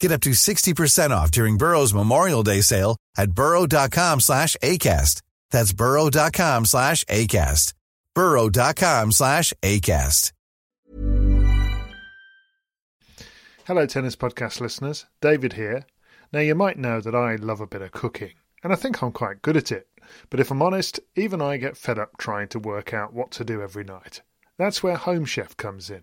Get up to 60% off during Burrow's Memorial Day sale at burrow.com slash ACAST. That's burrow.com slash ACAST. burrow.com slash ACAST. Hello, Tennis Podcast listeners. David here. Now, you might know that I love a bit of cooking, and I think I'm quite good at it. But if I'm honest, even I get fed up trying to work out what to do every night. That's where Home Chef comes in.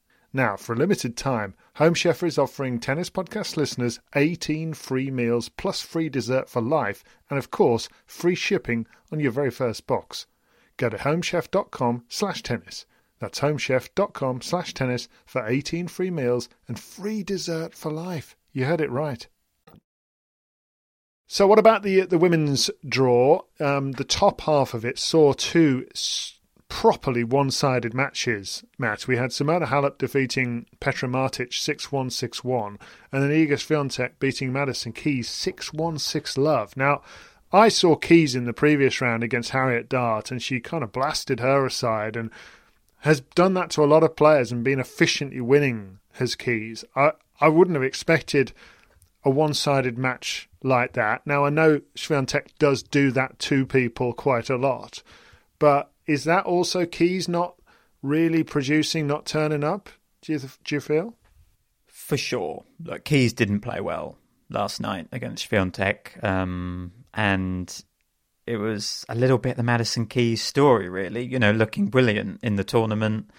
Now, for a limited time, Home Chef is offering Tennis Podcast listeners 18 free meals plus free dessert for life, and of course, free shipping on your very first box. Go to homechef.com slash tennis. That's homechef.com slash tennis for 18 free meals and free dessert for life. You heard it right. So, what about the the women's draw? Um, the top half of it saw two properly one-sided matches, Matt. We had Simona Halep defeating Petra Martic 6-1, 6-1, and then Iga Swiatek beating Madison Keys 6-1, 6-love. Now, I saw Keys in the previous round against Harriet Dart, and she kind of blasted her aside and has done that to a lot of players and been efficiently winning his Keys. I, I wouldn't have expected a one-sided match like that. Now, I know Swiatek does do that to people quite a lot, but is that also Keys not really producing, not turning up? Do you, do you feel? For sure. Look, Keys didn't play well last night against Swiatek, um, and it was a little bit the Madison Keys story, really. You know, looking brilliant in the tournament,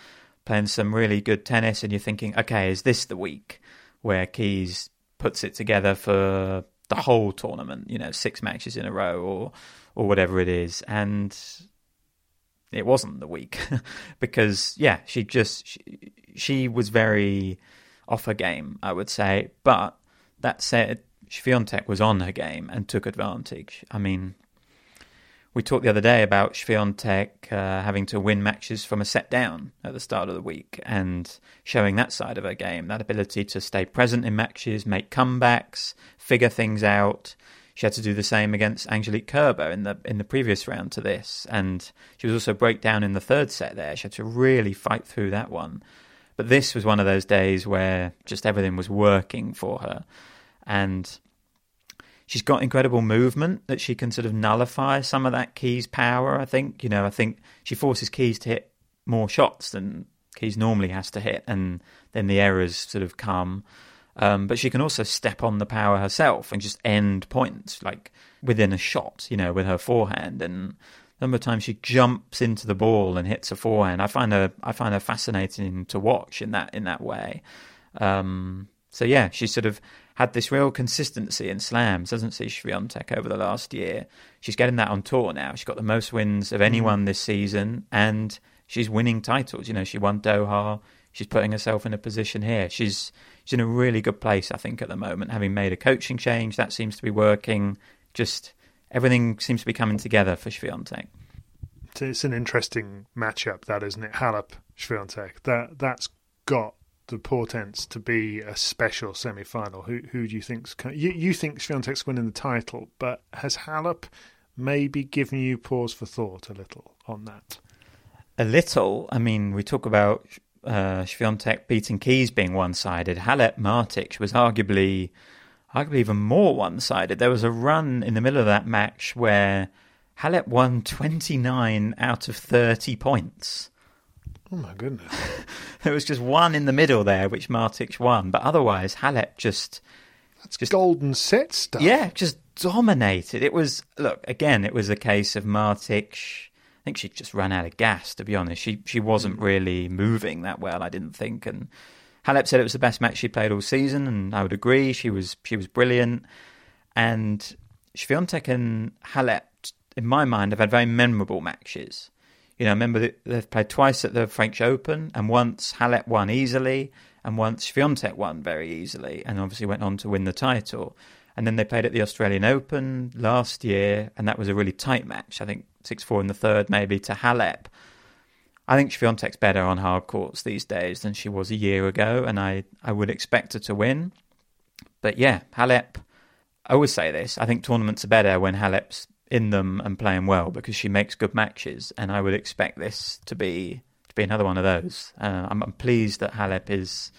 playing some really good tennis, and you're thinking, okay, is this the week where Keys puts it together for the whole tournament? You know, six matches in a row, or or whatever it is, and it wasn't the week because yeah, she just she, she, was very off her game, I would say. But that said, Swiatek was on her game and took advantage. I mean, we talked the other day about Swiatek uh, having to win matches from a set down at the start of the week and showing that side of her game, that ability to stay present in matches, make comebacks, figure things out. She had to do the same against Angelique Kerber in the in the previous round to this, and she was also break down in the third set. There, she had to really fight through that one. But this was one of those days where just everything was working for her, and she's got incredible movement that she can sort of nullify some of that Keys power. I think you know, I think she forces Keys to hit more shots than Keys normally has to hit, and then the errors sort of come. Um, but she can also step on the power herself and just end points, like within a shot, you know, with her forehand. And a number of times she jumps into the ball and hits a forehand. I find her, I find her fascinating to watch in that in that way. Um, so yeah, she sort of had this real consistency in slams, doesn't she, Swiatek, over the last year? She's getting that on tour now. She's got the most wins of anyone mm. this season, and she's winning titles. You know, she won Doha. She's putting herself in a position here. She's she's in a really good place, I think, at the moment. Having made a coaching change, that seems to be working. Just everything seems to be coming together for Swiatek. It's an interesting matchup, that isn't it? Halep Swiatek. That that's got the portents to be a special semi-final. Who who do you think's you you think Swiatek's winning the title, but has Halep maybe given you pause for thought a little on that? A little. I mean, we talk about uh, Swiatek beating Keys being one-sided, Halep Martic was arguably, arguably even more one-sided. There was a run in the middle of that match where Halep won 29 out of 30 points. Oh my goodness! there was just one in the middle there, which Martic won, but otherwise Halep just that's just golden set stuff. Yeah, just dominated. It was look again. It was a case of Martic I think she just ran out of gas. To be honest, she she wasn't hmm. really moving that well. I didn't think. And Halep said it was the best match she played all season, and I would agree. She was she was brilliant. And Swiatek and Halep, in my mind, have had very memorable matches. You know, I remember they've played twice at the French Open, and once Halep won easily, and once Swiatek won very easily, and obviously went on to win the title. And then they played at the Australian Open last year, and that was a really tight match. I think 6 4 in the third, maybe, to Halep. I think Swiatek's better on hard courts these days than she was a year ago, and I, I would expect her to win. But yeah, Halep, I always say this. I think tournaments are better when Halep's in them and playing well because she makes good matches, and I would expect this to be to be another one of those. Uh, I'm, I'm pleased that Halep is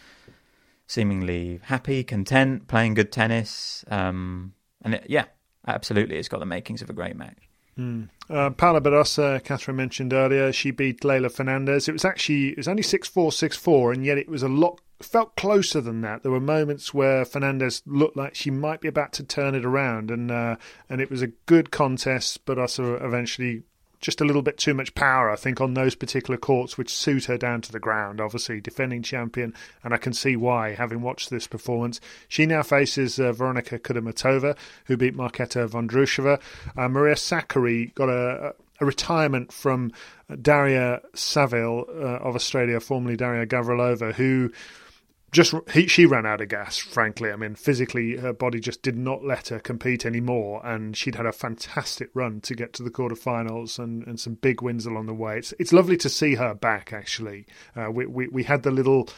seemingly happy, content, playing good tennis, um, and it, yeah, absolutely, it's got the makings of a great match. Mm. Uh, Badosa, Catherine mentioned earlier, she beat Leylah Fernandez. It was actually it was only six four six four, and yet it was a lot felt closer than that. There were moments where Fernandez looked like she might be about to turn it around, and uh, and it was a good contest. Also eventually just a little bit too much power, I think, on those particular courts, which suit her down to the ground. Obviously, defending champion, and I can see why, having watched this performance. She now faces uh, Veronika Kudermetova, who beat Marketa Vondrousova. Uh, Maria Sakkari got a, a retirement from Daria Saville uh, of Australia, formerly Daria Gavrilova, who just he, she ran out of gas. Frankly, I mean, physically, her body just did not let her compete anymore, and she'd had a fantastic run to get to the quarterfinals and, and some big wins along the way. It's it's lovely to see her back. Actually, uh, we, we we had the little.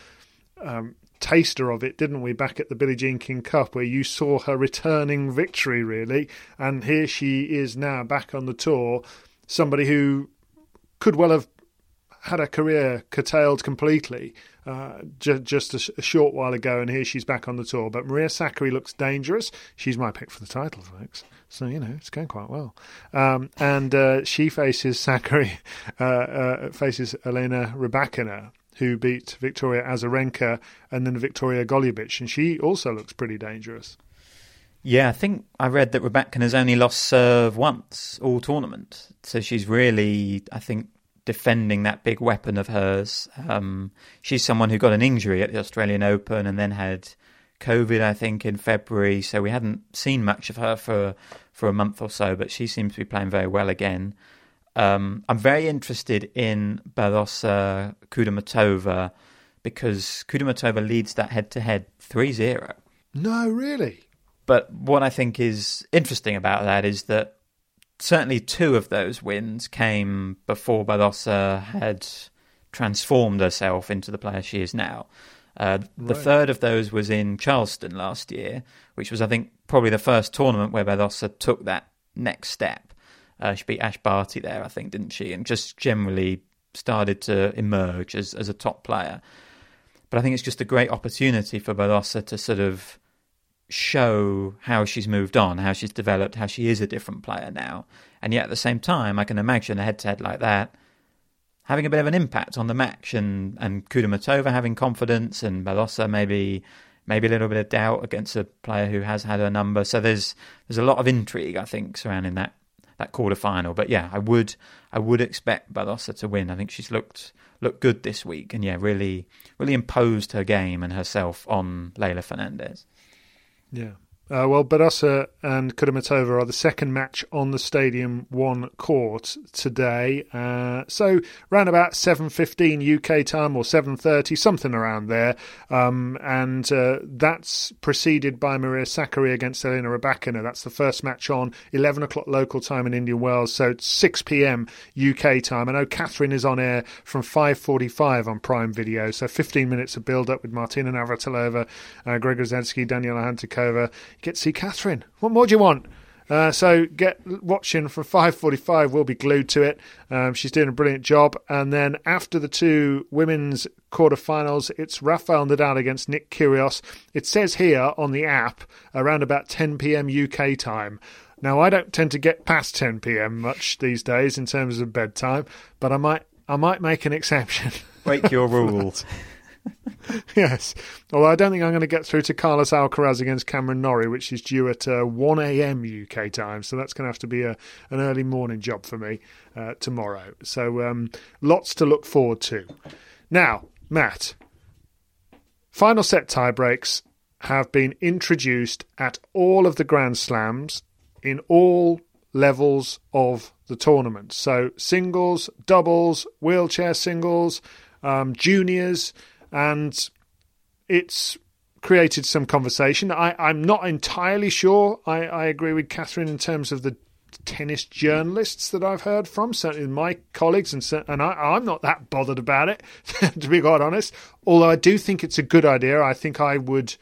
Um, taster of it, didn't we, back at the Billie Jean King Cup, where you saw her returning victory, really. And here she is now back on the tour, somebody who could well have had a career curtailed completely uh, ju- just a, sh- a, short while ago, and here she's back on the tour. But Maria Sakkari looks dangerous. She's my pick for the title, folks. So you know it's going quite well. Um, and uh, she faces Sakkari, uh, uh faces Elena Rybakina, who beat Victoria Azarenka and then Victoria Golubic, and she also looks pretty dangerous. Yeah, I think I read that Rybakina has only lost serve once all tournament, so she's really, I think, defending that big weapon of hers. Um, she's someone who got an injury at the Australian Open and then had COVID, I think, in February. So we hadn't seen much of her for for a month or so, but she seems to be playing very well again. Um, I'm very interested in Badosa Kudermetova because Kudermetova leads that head to head 3 0. No, really? But what I think is interesting about that is that certainly two of those wins came before Badosa had transformed herself into the player she is now. Uh, the right. third of those was in Charleston last year, which was, I think, probably the first tournament where Badosa took that next step. Uh, she beat Ash Barty there, I think, didn't she? And just generally started to emerge as, as a top player. But I think it's just a great opportunity for Badosa to sort of show how she's moved on, how she's developed, how she is a different player now. And yet at the same time, I can imagine a head to head like that having a bit of an impact on the match and, and Kudermetova having confidence and Badosa maybe maybe a little bit of doubt against a player who has had a number. So there's there's a lot of intrigue, I think, surrounding that that quarter final. But yeah, I would I would expect Badosa to win. I think she's looked looked good this week and yeah, really really imposed her game and herself on Leylah Fernandez. Yeah. Uh, well, Badosa and Kudermetova are the second match on the Stadium One court today. Uh, so around about 7.15 UK time or 7.30, something around there. Um, and uh, that's preceded by Maria Sakkari against Elena Rybakina. That's the first match on 11 o'clock local time in Indian Wells. So 6 p.m. UK time. I know Catherine is on air from 5.45 on Prime Video. So 15 minutes of build-up with Martina Navratilova, uh, Greg Rusedski, Daniela Hantuchova get to see Catherine. What more do you want? Uh, so get watching from 5.45 we'll be glued to it. Um, she's doing a brilliant job. And then after the two women's quarterfinals it's rafael nadal against nick kyrgios. It says here on the app around about 10pm uk time. Now i don't tend to get past 10pm much these days in terms of bedtime but i might i might make an exception. Break your rules yes. Although I don't think I'm going to get through to Carlos Alcaraz against Cameron Norrie, which is due at uh, 1 a.m. UK time. So that's going to have to be a, an early morning job for me uh, tomorrow. So um, lots to look forward to. Now, Matt, final set tie breaks have been introduced at all of the Grand Slams in all levels of the tournament. So singles, doubles, wheelchair singles, um, juniors and it's created some conversation. I, I'm not entirely sure. I, I agree with Catherine in terms of the tennis journalists that I've heard from, certainly my colleagues, and and I, am not that bothered about it, to be quite honest. Although I do think it's a good idea. I think I would,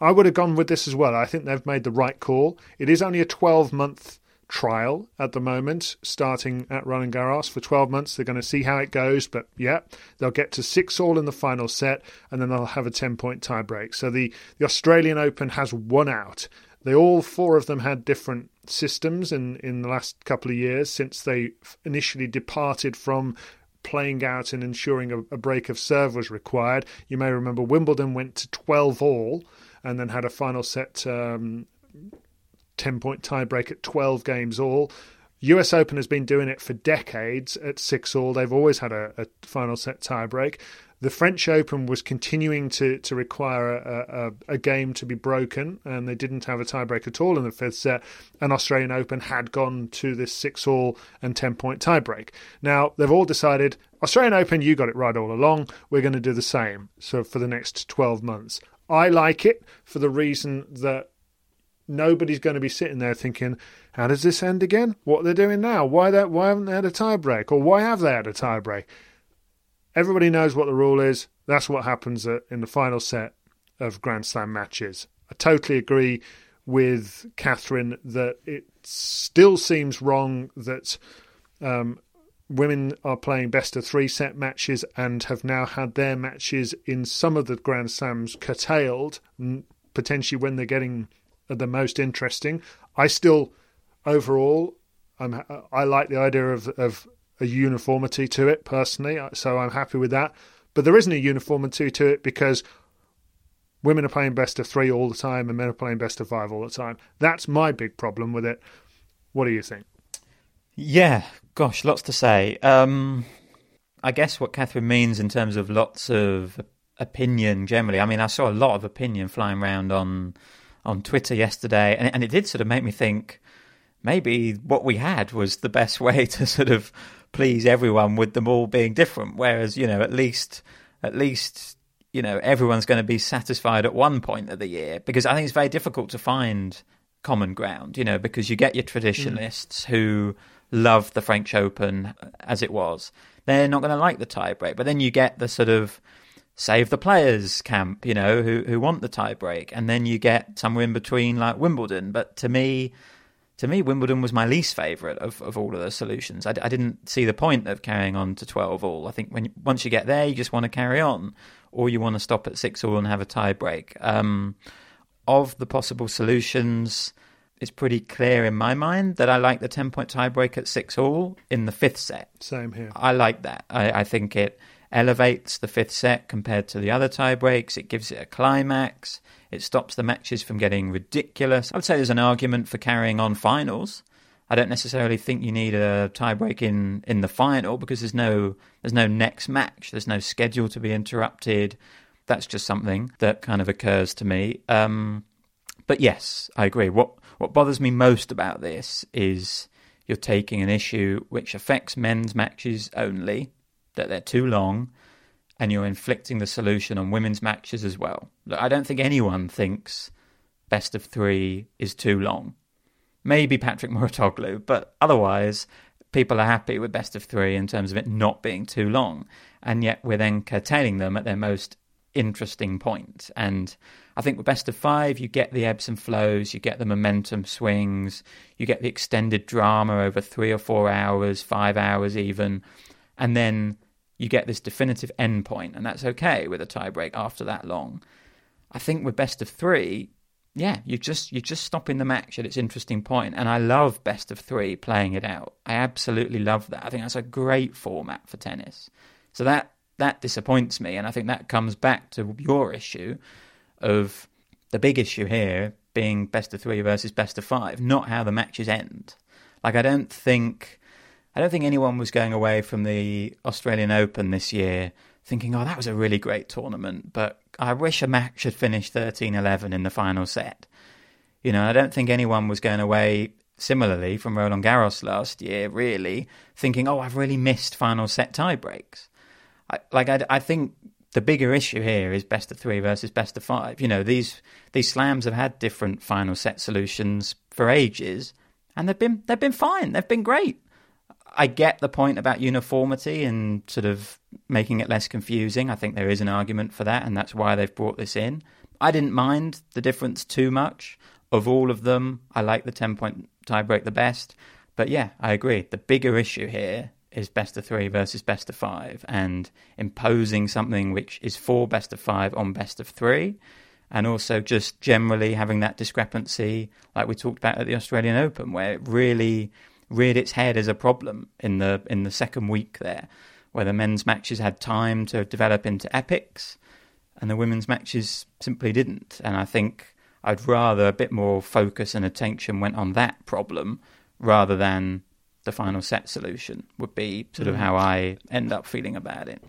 I would have gone with this as well. I think they've made the right call. It is only a 12 month trial at the moment, starting at Roland Garros for 12 months. They're going to see how it goes, but yeah, they'll get to six all in the final set, and then they'll have a 10 point tiebreak. So the, the Australian Open has won out. They all four of them had different systems in, in the last couple of years since they initially departed from playing out and ensuring a, a break of serve was required. You may remember Wimbledon went to 12 all and then had a final set um, 10 point tiebreak at 12 games all. US Open has been doing it for decades at six all. They've always had a, a final set tiebreak. The French Open was continuing to, to require a, a, a, game to be broken, and they didn't have a tiebreak at all in the fifth set. And Australian Open had gone to this six all and 10 point tiebreak. Now, they've all decided Australian Open, you got it right all along. We're going to do the same. So, for the next 12 months. I like it for the reason that nobody's going to be sitting there thinking, how does this end again? What they're doing now? Why that? Why haven't they had a tiebreak? Or why have they had a tiebreak? Everybody knows what the rule is. That's what happens in the final set of Grand Slam matches. I totally agree with Catherine that it still seems wrong that um, women are playing best of three set matches and have now had their matches in some of the Grand Slams curtailed, potentially when they're getting the most interesting. I still, overall, I'm, I like the idea of, of a uniformity to it personally, so I'm happy with that. But there isn't a uniformity to it because women are playing best of three all the time and men are playing best of five all the time. That's my big problem with it. What do you think? Yeah, gosh, lots to say. Um, I guess what Catherine means in terms of lots of opinion generally. I mean, I saw a lot of opinion flying around on on Twitter yesterday, and, and it did sort of make me think maybe what we had was the best way to sort of please everyone with them all being different. Whereas, you know, at least at least you know everyone's going to be satisfied at one point of the year because I think it's very difficult to find common ground. You know, because you get your traditionalists mm. who love the French Open as it was. They're not going to like the tiebreak. But then you get the sort of save the players camp, you know, who who want the tiebreak, and then you get somewhere in between like Wimbledon. But to me, to me, Wimbledon was my least favourite of, of all of the solutions. I, I, didn't see the point of carrying on to twelve all. I think when once you get there, you just want to carry on, or you want to stop at six all and have a tiebreak. Um, of the possible solutions, it's pretty clear in my mind that I like the 10 point tiebreak at 6 all in the fifth set. Same here. I like that. I, I, think it elevates the fifth set compared to the other tiebreaks. It gives it a climax. It stops the matches from getting ridiculous. I would say there's an argument for carrying on finals. I don't necessarily think you need a tiebreak in, in the final because there's no there's no next match. There's no schedule to be interrupted. That's just something that kind of occurs to me. Um, but yes, I agree. What what bothers me most about this is you're taking an issue which affects men's matches only, that they're too long, and you're inflicting the solution on women's matches as well. Look, I don't think anyone thinks best of three is too long. Maybe Patrick Mouratoglou, but otherwise, people are happy with best of three in terms of it not being too long. And yet, we're then curtailing them at their most interesting point. And I think with best of five, you get the ebbs and flows, you get the momentum swings, you get the extended drama over three or four hours, five hours even, and then you get this definitive endpoint, and that's okay with a tiebreak after that long. I think with best of three, yeah, you just you're just stopping the match at its interesting point, and I love best of three playing it out. I absolutely love that. I think that's a great format for tennis. So that that disappoints me, and I think that comes back to your issue of the big issue here being best of three versus best of five, not how the matches end. Like I don't think I don't think anyone was going away from the Australian Open this year thinking, "Oh, that was a really great tournament," but I wish a match had finished 13-11 in the final set. You know, I don't think anyone was going away similarly from Roland Garros last year, really thinking, "Oh, I've really missed final set tiebreaks." Like I, I think the bigger issue here is best of three versus best of five. You know, these these slams have had different final set solutions for ages, and they've been they've been fine. They've been great. I get the point about uniformity and sort of making it less confusing. I think there is an argument for that, and that's why they've brought this in. I didn't mind the difference too much. Of all of them, I like the 10 point tiebreak the best. But yeah, I agree. The bigger issue here is best of three versus best of five and imposing something which is for best of five on best of three. And also just generally having that discrepancy, like we talked about at the Australian Open, where it really reared its head as a problem in the in the second week there, where the men's matches had time to develop into epics, and the women's matches simply didn't. And I think I'd rather a bit more focus and attention went on that problem rather than the final set solution would be sort of mm. how I end up feeling about it.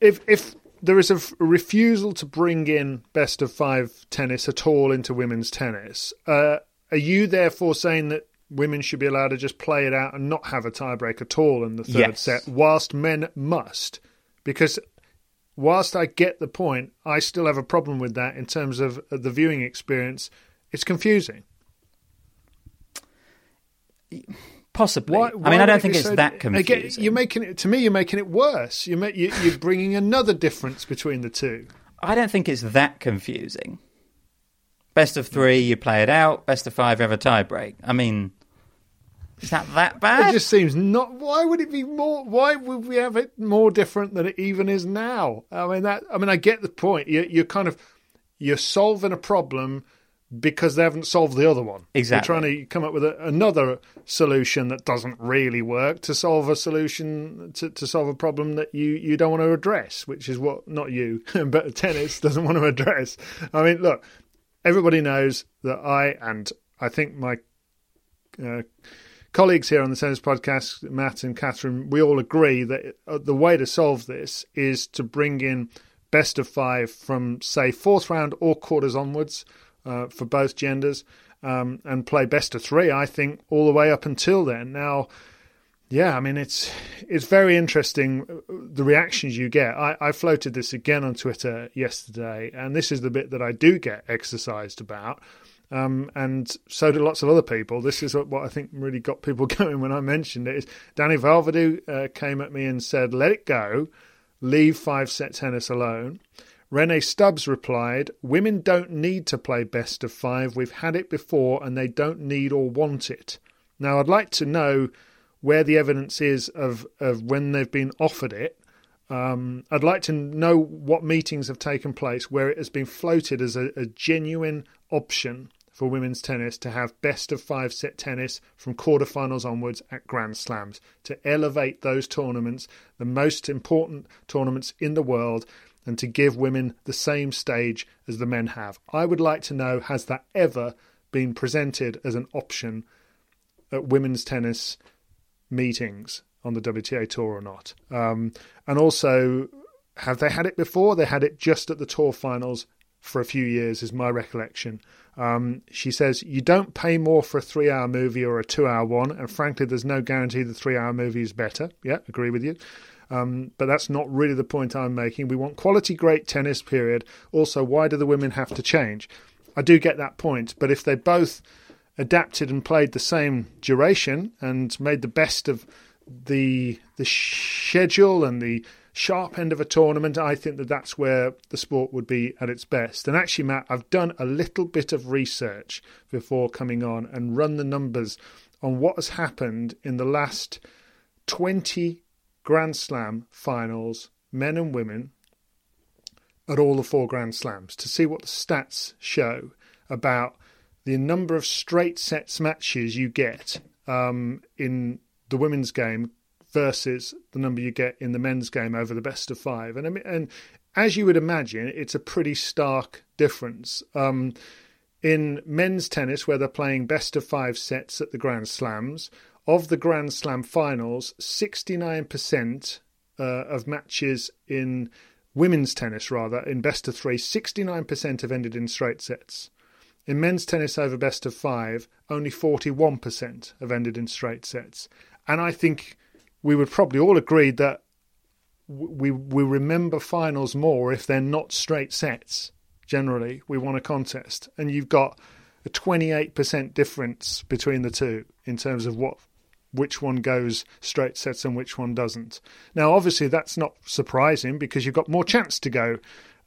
If if there is a f- refusal to bring in best of five tennis at all into women's tennis, uh, are you therefore saying that women should be allowed to just play it out and not have a tiebreak at all in the third yes. set, whilst men must? Because whilst I get the point, I still have a problem with that in terms of uh, the viewing experience. It's confusing. Possibly. Why, why I mean, I don't think it's so, that confusing. Again, you're making it to me. You're making it worse. You're, you, you're bringing another difference between the two. I don't think it's that confusing. Best of three, you play it out. Best of five, you have a tiebreak. I mean, is that that bad? It just seems not. Why would it be more? Why would we have it more different than it even is now? I mean that. I mean, I get the point. You, you're kind of you're solving a problem because they haven't solved the other one. Exactly. You're trying to come up with a, another solution that doesn't really work to solve a solution to, to solve a problem that you, you don't want to address, which is what not you, but tennis doesn't want to address. I mean, look, everybody knows that I and I think my uh, colleagues here on the Tennis Podcast, Matt and Catherine, we all agree that uh, the way to solve this is to bring in best of five from, say, fourth round or quarters onwards uh, for both genders um, and play best of three, I think, all the way up until then. Now, yeah, I mean it's it's very interesting uh, the reactions you get. I, I floated this again on Twitter yesterday, and this is the bit that I do get exercised about. Um, and so do lots of other people. This is what, I think really got people going when I mentioned it. Is Dani Vallverdu uh, came at me and said, "Let it go, leave five set tennis alone." Rennae Stubbs replied, Women don't need to play best of five. We've had it before and they don't need or want it. Now, I'd like to know where the evidence is of, of when they've been offered it. Um, I'd like to know what meetings have taken place where it has been floated as a, a genuine option for women's tennis to have best of five set tennis from quarterfinals onwards at Grand Slams to elevate those tournaments, the most important tournaments in the world, and to give women the same stage as the men have. I would like to know has that ever been presented as an option at women's tennis meetings on the WTA tour or not? Um, and also, have they had it before? They had it just at the tour finals for a few years, is my recollection. Um, she says, You don't pay more for a three hour movie or a two hour one, and frankly, there's no guarantee the three hour movie is better. Yeah, agree with you. Um, but that's not really the point I'm making. We want quality, great tennis, period. Also, why do the women have to change? I do get that point, but if they both adapted and played the same duration and made the best of the the schedule and the sharp end of a tournament, I think that that's where the sport would be at its best. And actually, Matt, I've done a little bit of research before coming on and run the numbers on what has happened in the last 20 Grand Slam finals, men and women, at all the four Grand Slams to see what the stats show about the number of straight sets matches you get um, in the women's game versus the number you get in the men's game over the best of five. And and as you would imagine, it's a pretty stark difference. Um, in men's tennis, where they're playing best of five sets at the Grand Slams, of the Grand Slam finals, 69% uh, of matches in women's tennis, rather, in best of three, 69% have ended in straight sets. In men's tennis over best of five, only 41% have ended in straight sets. And I think we would probably all agree that we we remember finals more if they're not straight sets. Generally, we want a contest, and you've got a 28% difference between the two in terms of what which one goes straight sets and which one doesn't. Now, obviously, that's not surprising because you've got more chance to go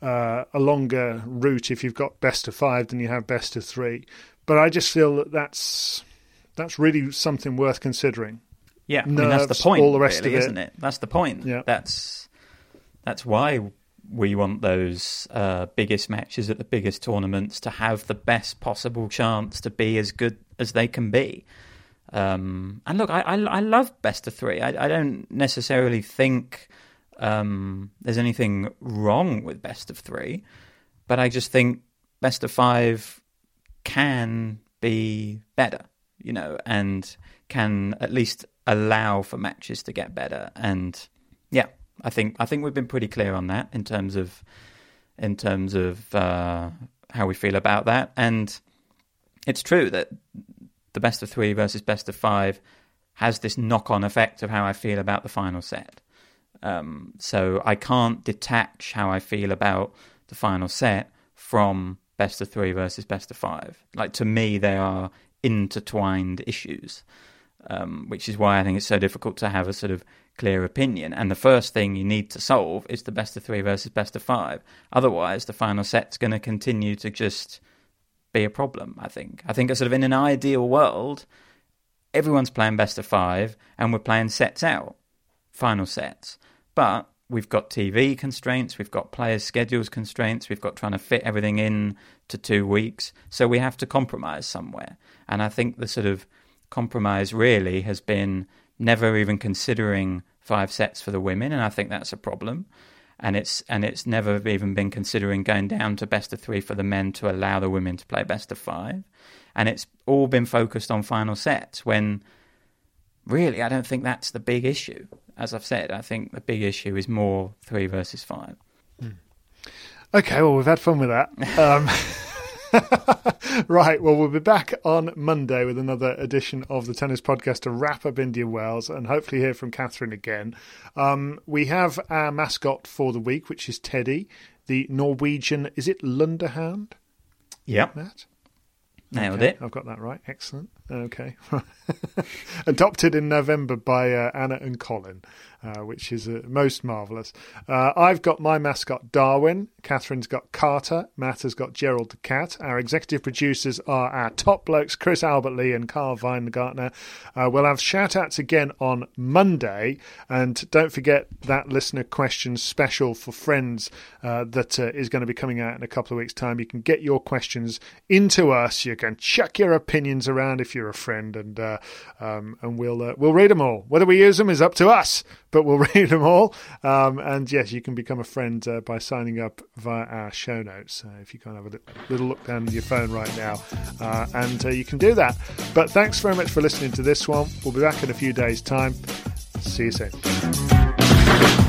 uh, a longer route if you've got best of five than you have best of three. But I just feel that that's that's really something worth considering. Yeah, I mean, that's the point. all the rest really, of it. isn't it? That's the point. Yeah. That's that's why we want those uh, biggest matches at the biggest tournaments to have the best possible chance to be as good as they can be. Um, and look, I, I, I love best of three. I, I don't necessarily think um, there's anything wrong with best of three, but I just think best of five can be better, you know, and can at least allow for matches to get better. And yeah, I think I think we've been pretty clear on that in terms of in terms of uh, how we feel about that. And it's true that the best of three versus best of five has this knock-on effect of how I feel about the final set. Um, so I can't detach how I feel about the final set from best of three versus best of five. Like to me, they are intertwined issues, um, which is why I think it's so difficult to have a sort of clear opinion. And the first thing you need to solve is the best of three versus best of five. Otherwise, the final set's going to continue to just be a problem. I think. I think, sort of in an ideal world, everyone's playing best of five, and we're playing sets out, final sets. But we've got TV constraints, we've got players' schedules constraints, we've got trying to fit everything in to two weeks. So we have to compromise somewhere. And I think the sort of compromise really has been never even considering five sets for the women, and I think that's a problem. And it's and it's never even been considering going down to best of three for the men to allow the women to play best of five. And it's all been focused on final sets when really I don't think that's the big issue. As I've said, I think the big issue is more three versus five. Okay, well, we've had fun with that. Um, right, well, we'll be back on Monday with another edition of the Tennis Podcast to wrap up Indian Wells and hopefully hear from Catherine again. Um, we have our mascot for the week, which is Teddy, the Norwegian, is it Lunderhound? Yep. Matt? Nailed Okay, it. I've got that right. Excellent. Okay. Adopted in November by uh, Anna and Colin, uh, which is uh, most marvellous. Uh, I've got my mascot Darwin. Catherine's got Carter. Matt has got Gerald the cat. Our executive producers are our top blokes, Chris Albert Lee and Carl Weingartner. Uh, we'll have shout outs again on Monday. And don't forget that listener questions special for friends uh, that is going to be coming out in a couple of weeks' time. You can get your questions into us. You can chuck your opinions around if you're a friend, and uh, um, and we'll uh, we'll read them all. Whether we use them is up to us, but we'll read them all. Um, and yes, you can become a friend uh, by signing up via our show notes. If you can't have a little look down your phone right now, uh, and uh, you can do that. But thanks very much for listening to this one. We'll be back in a few days' time. See you soon.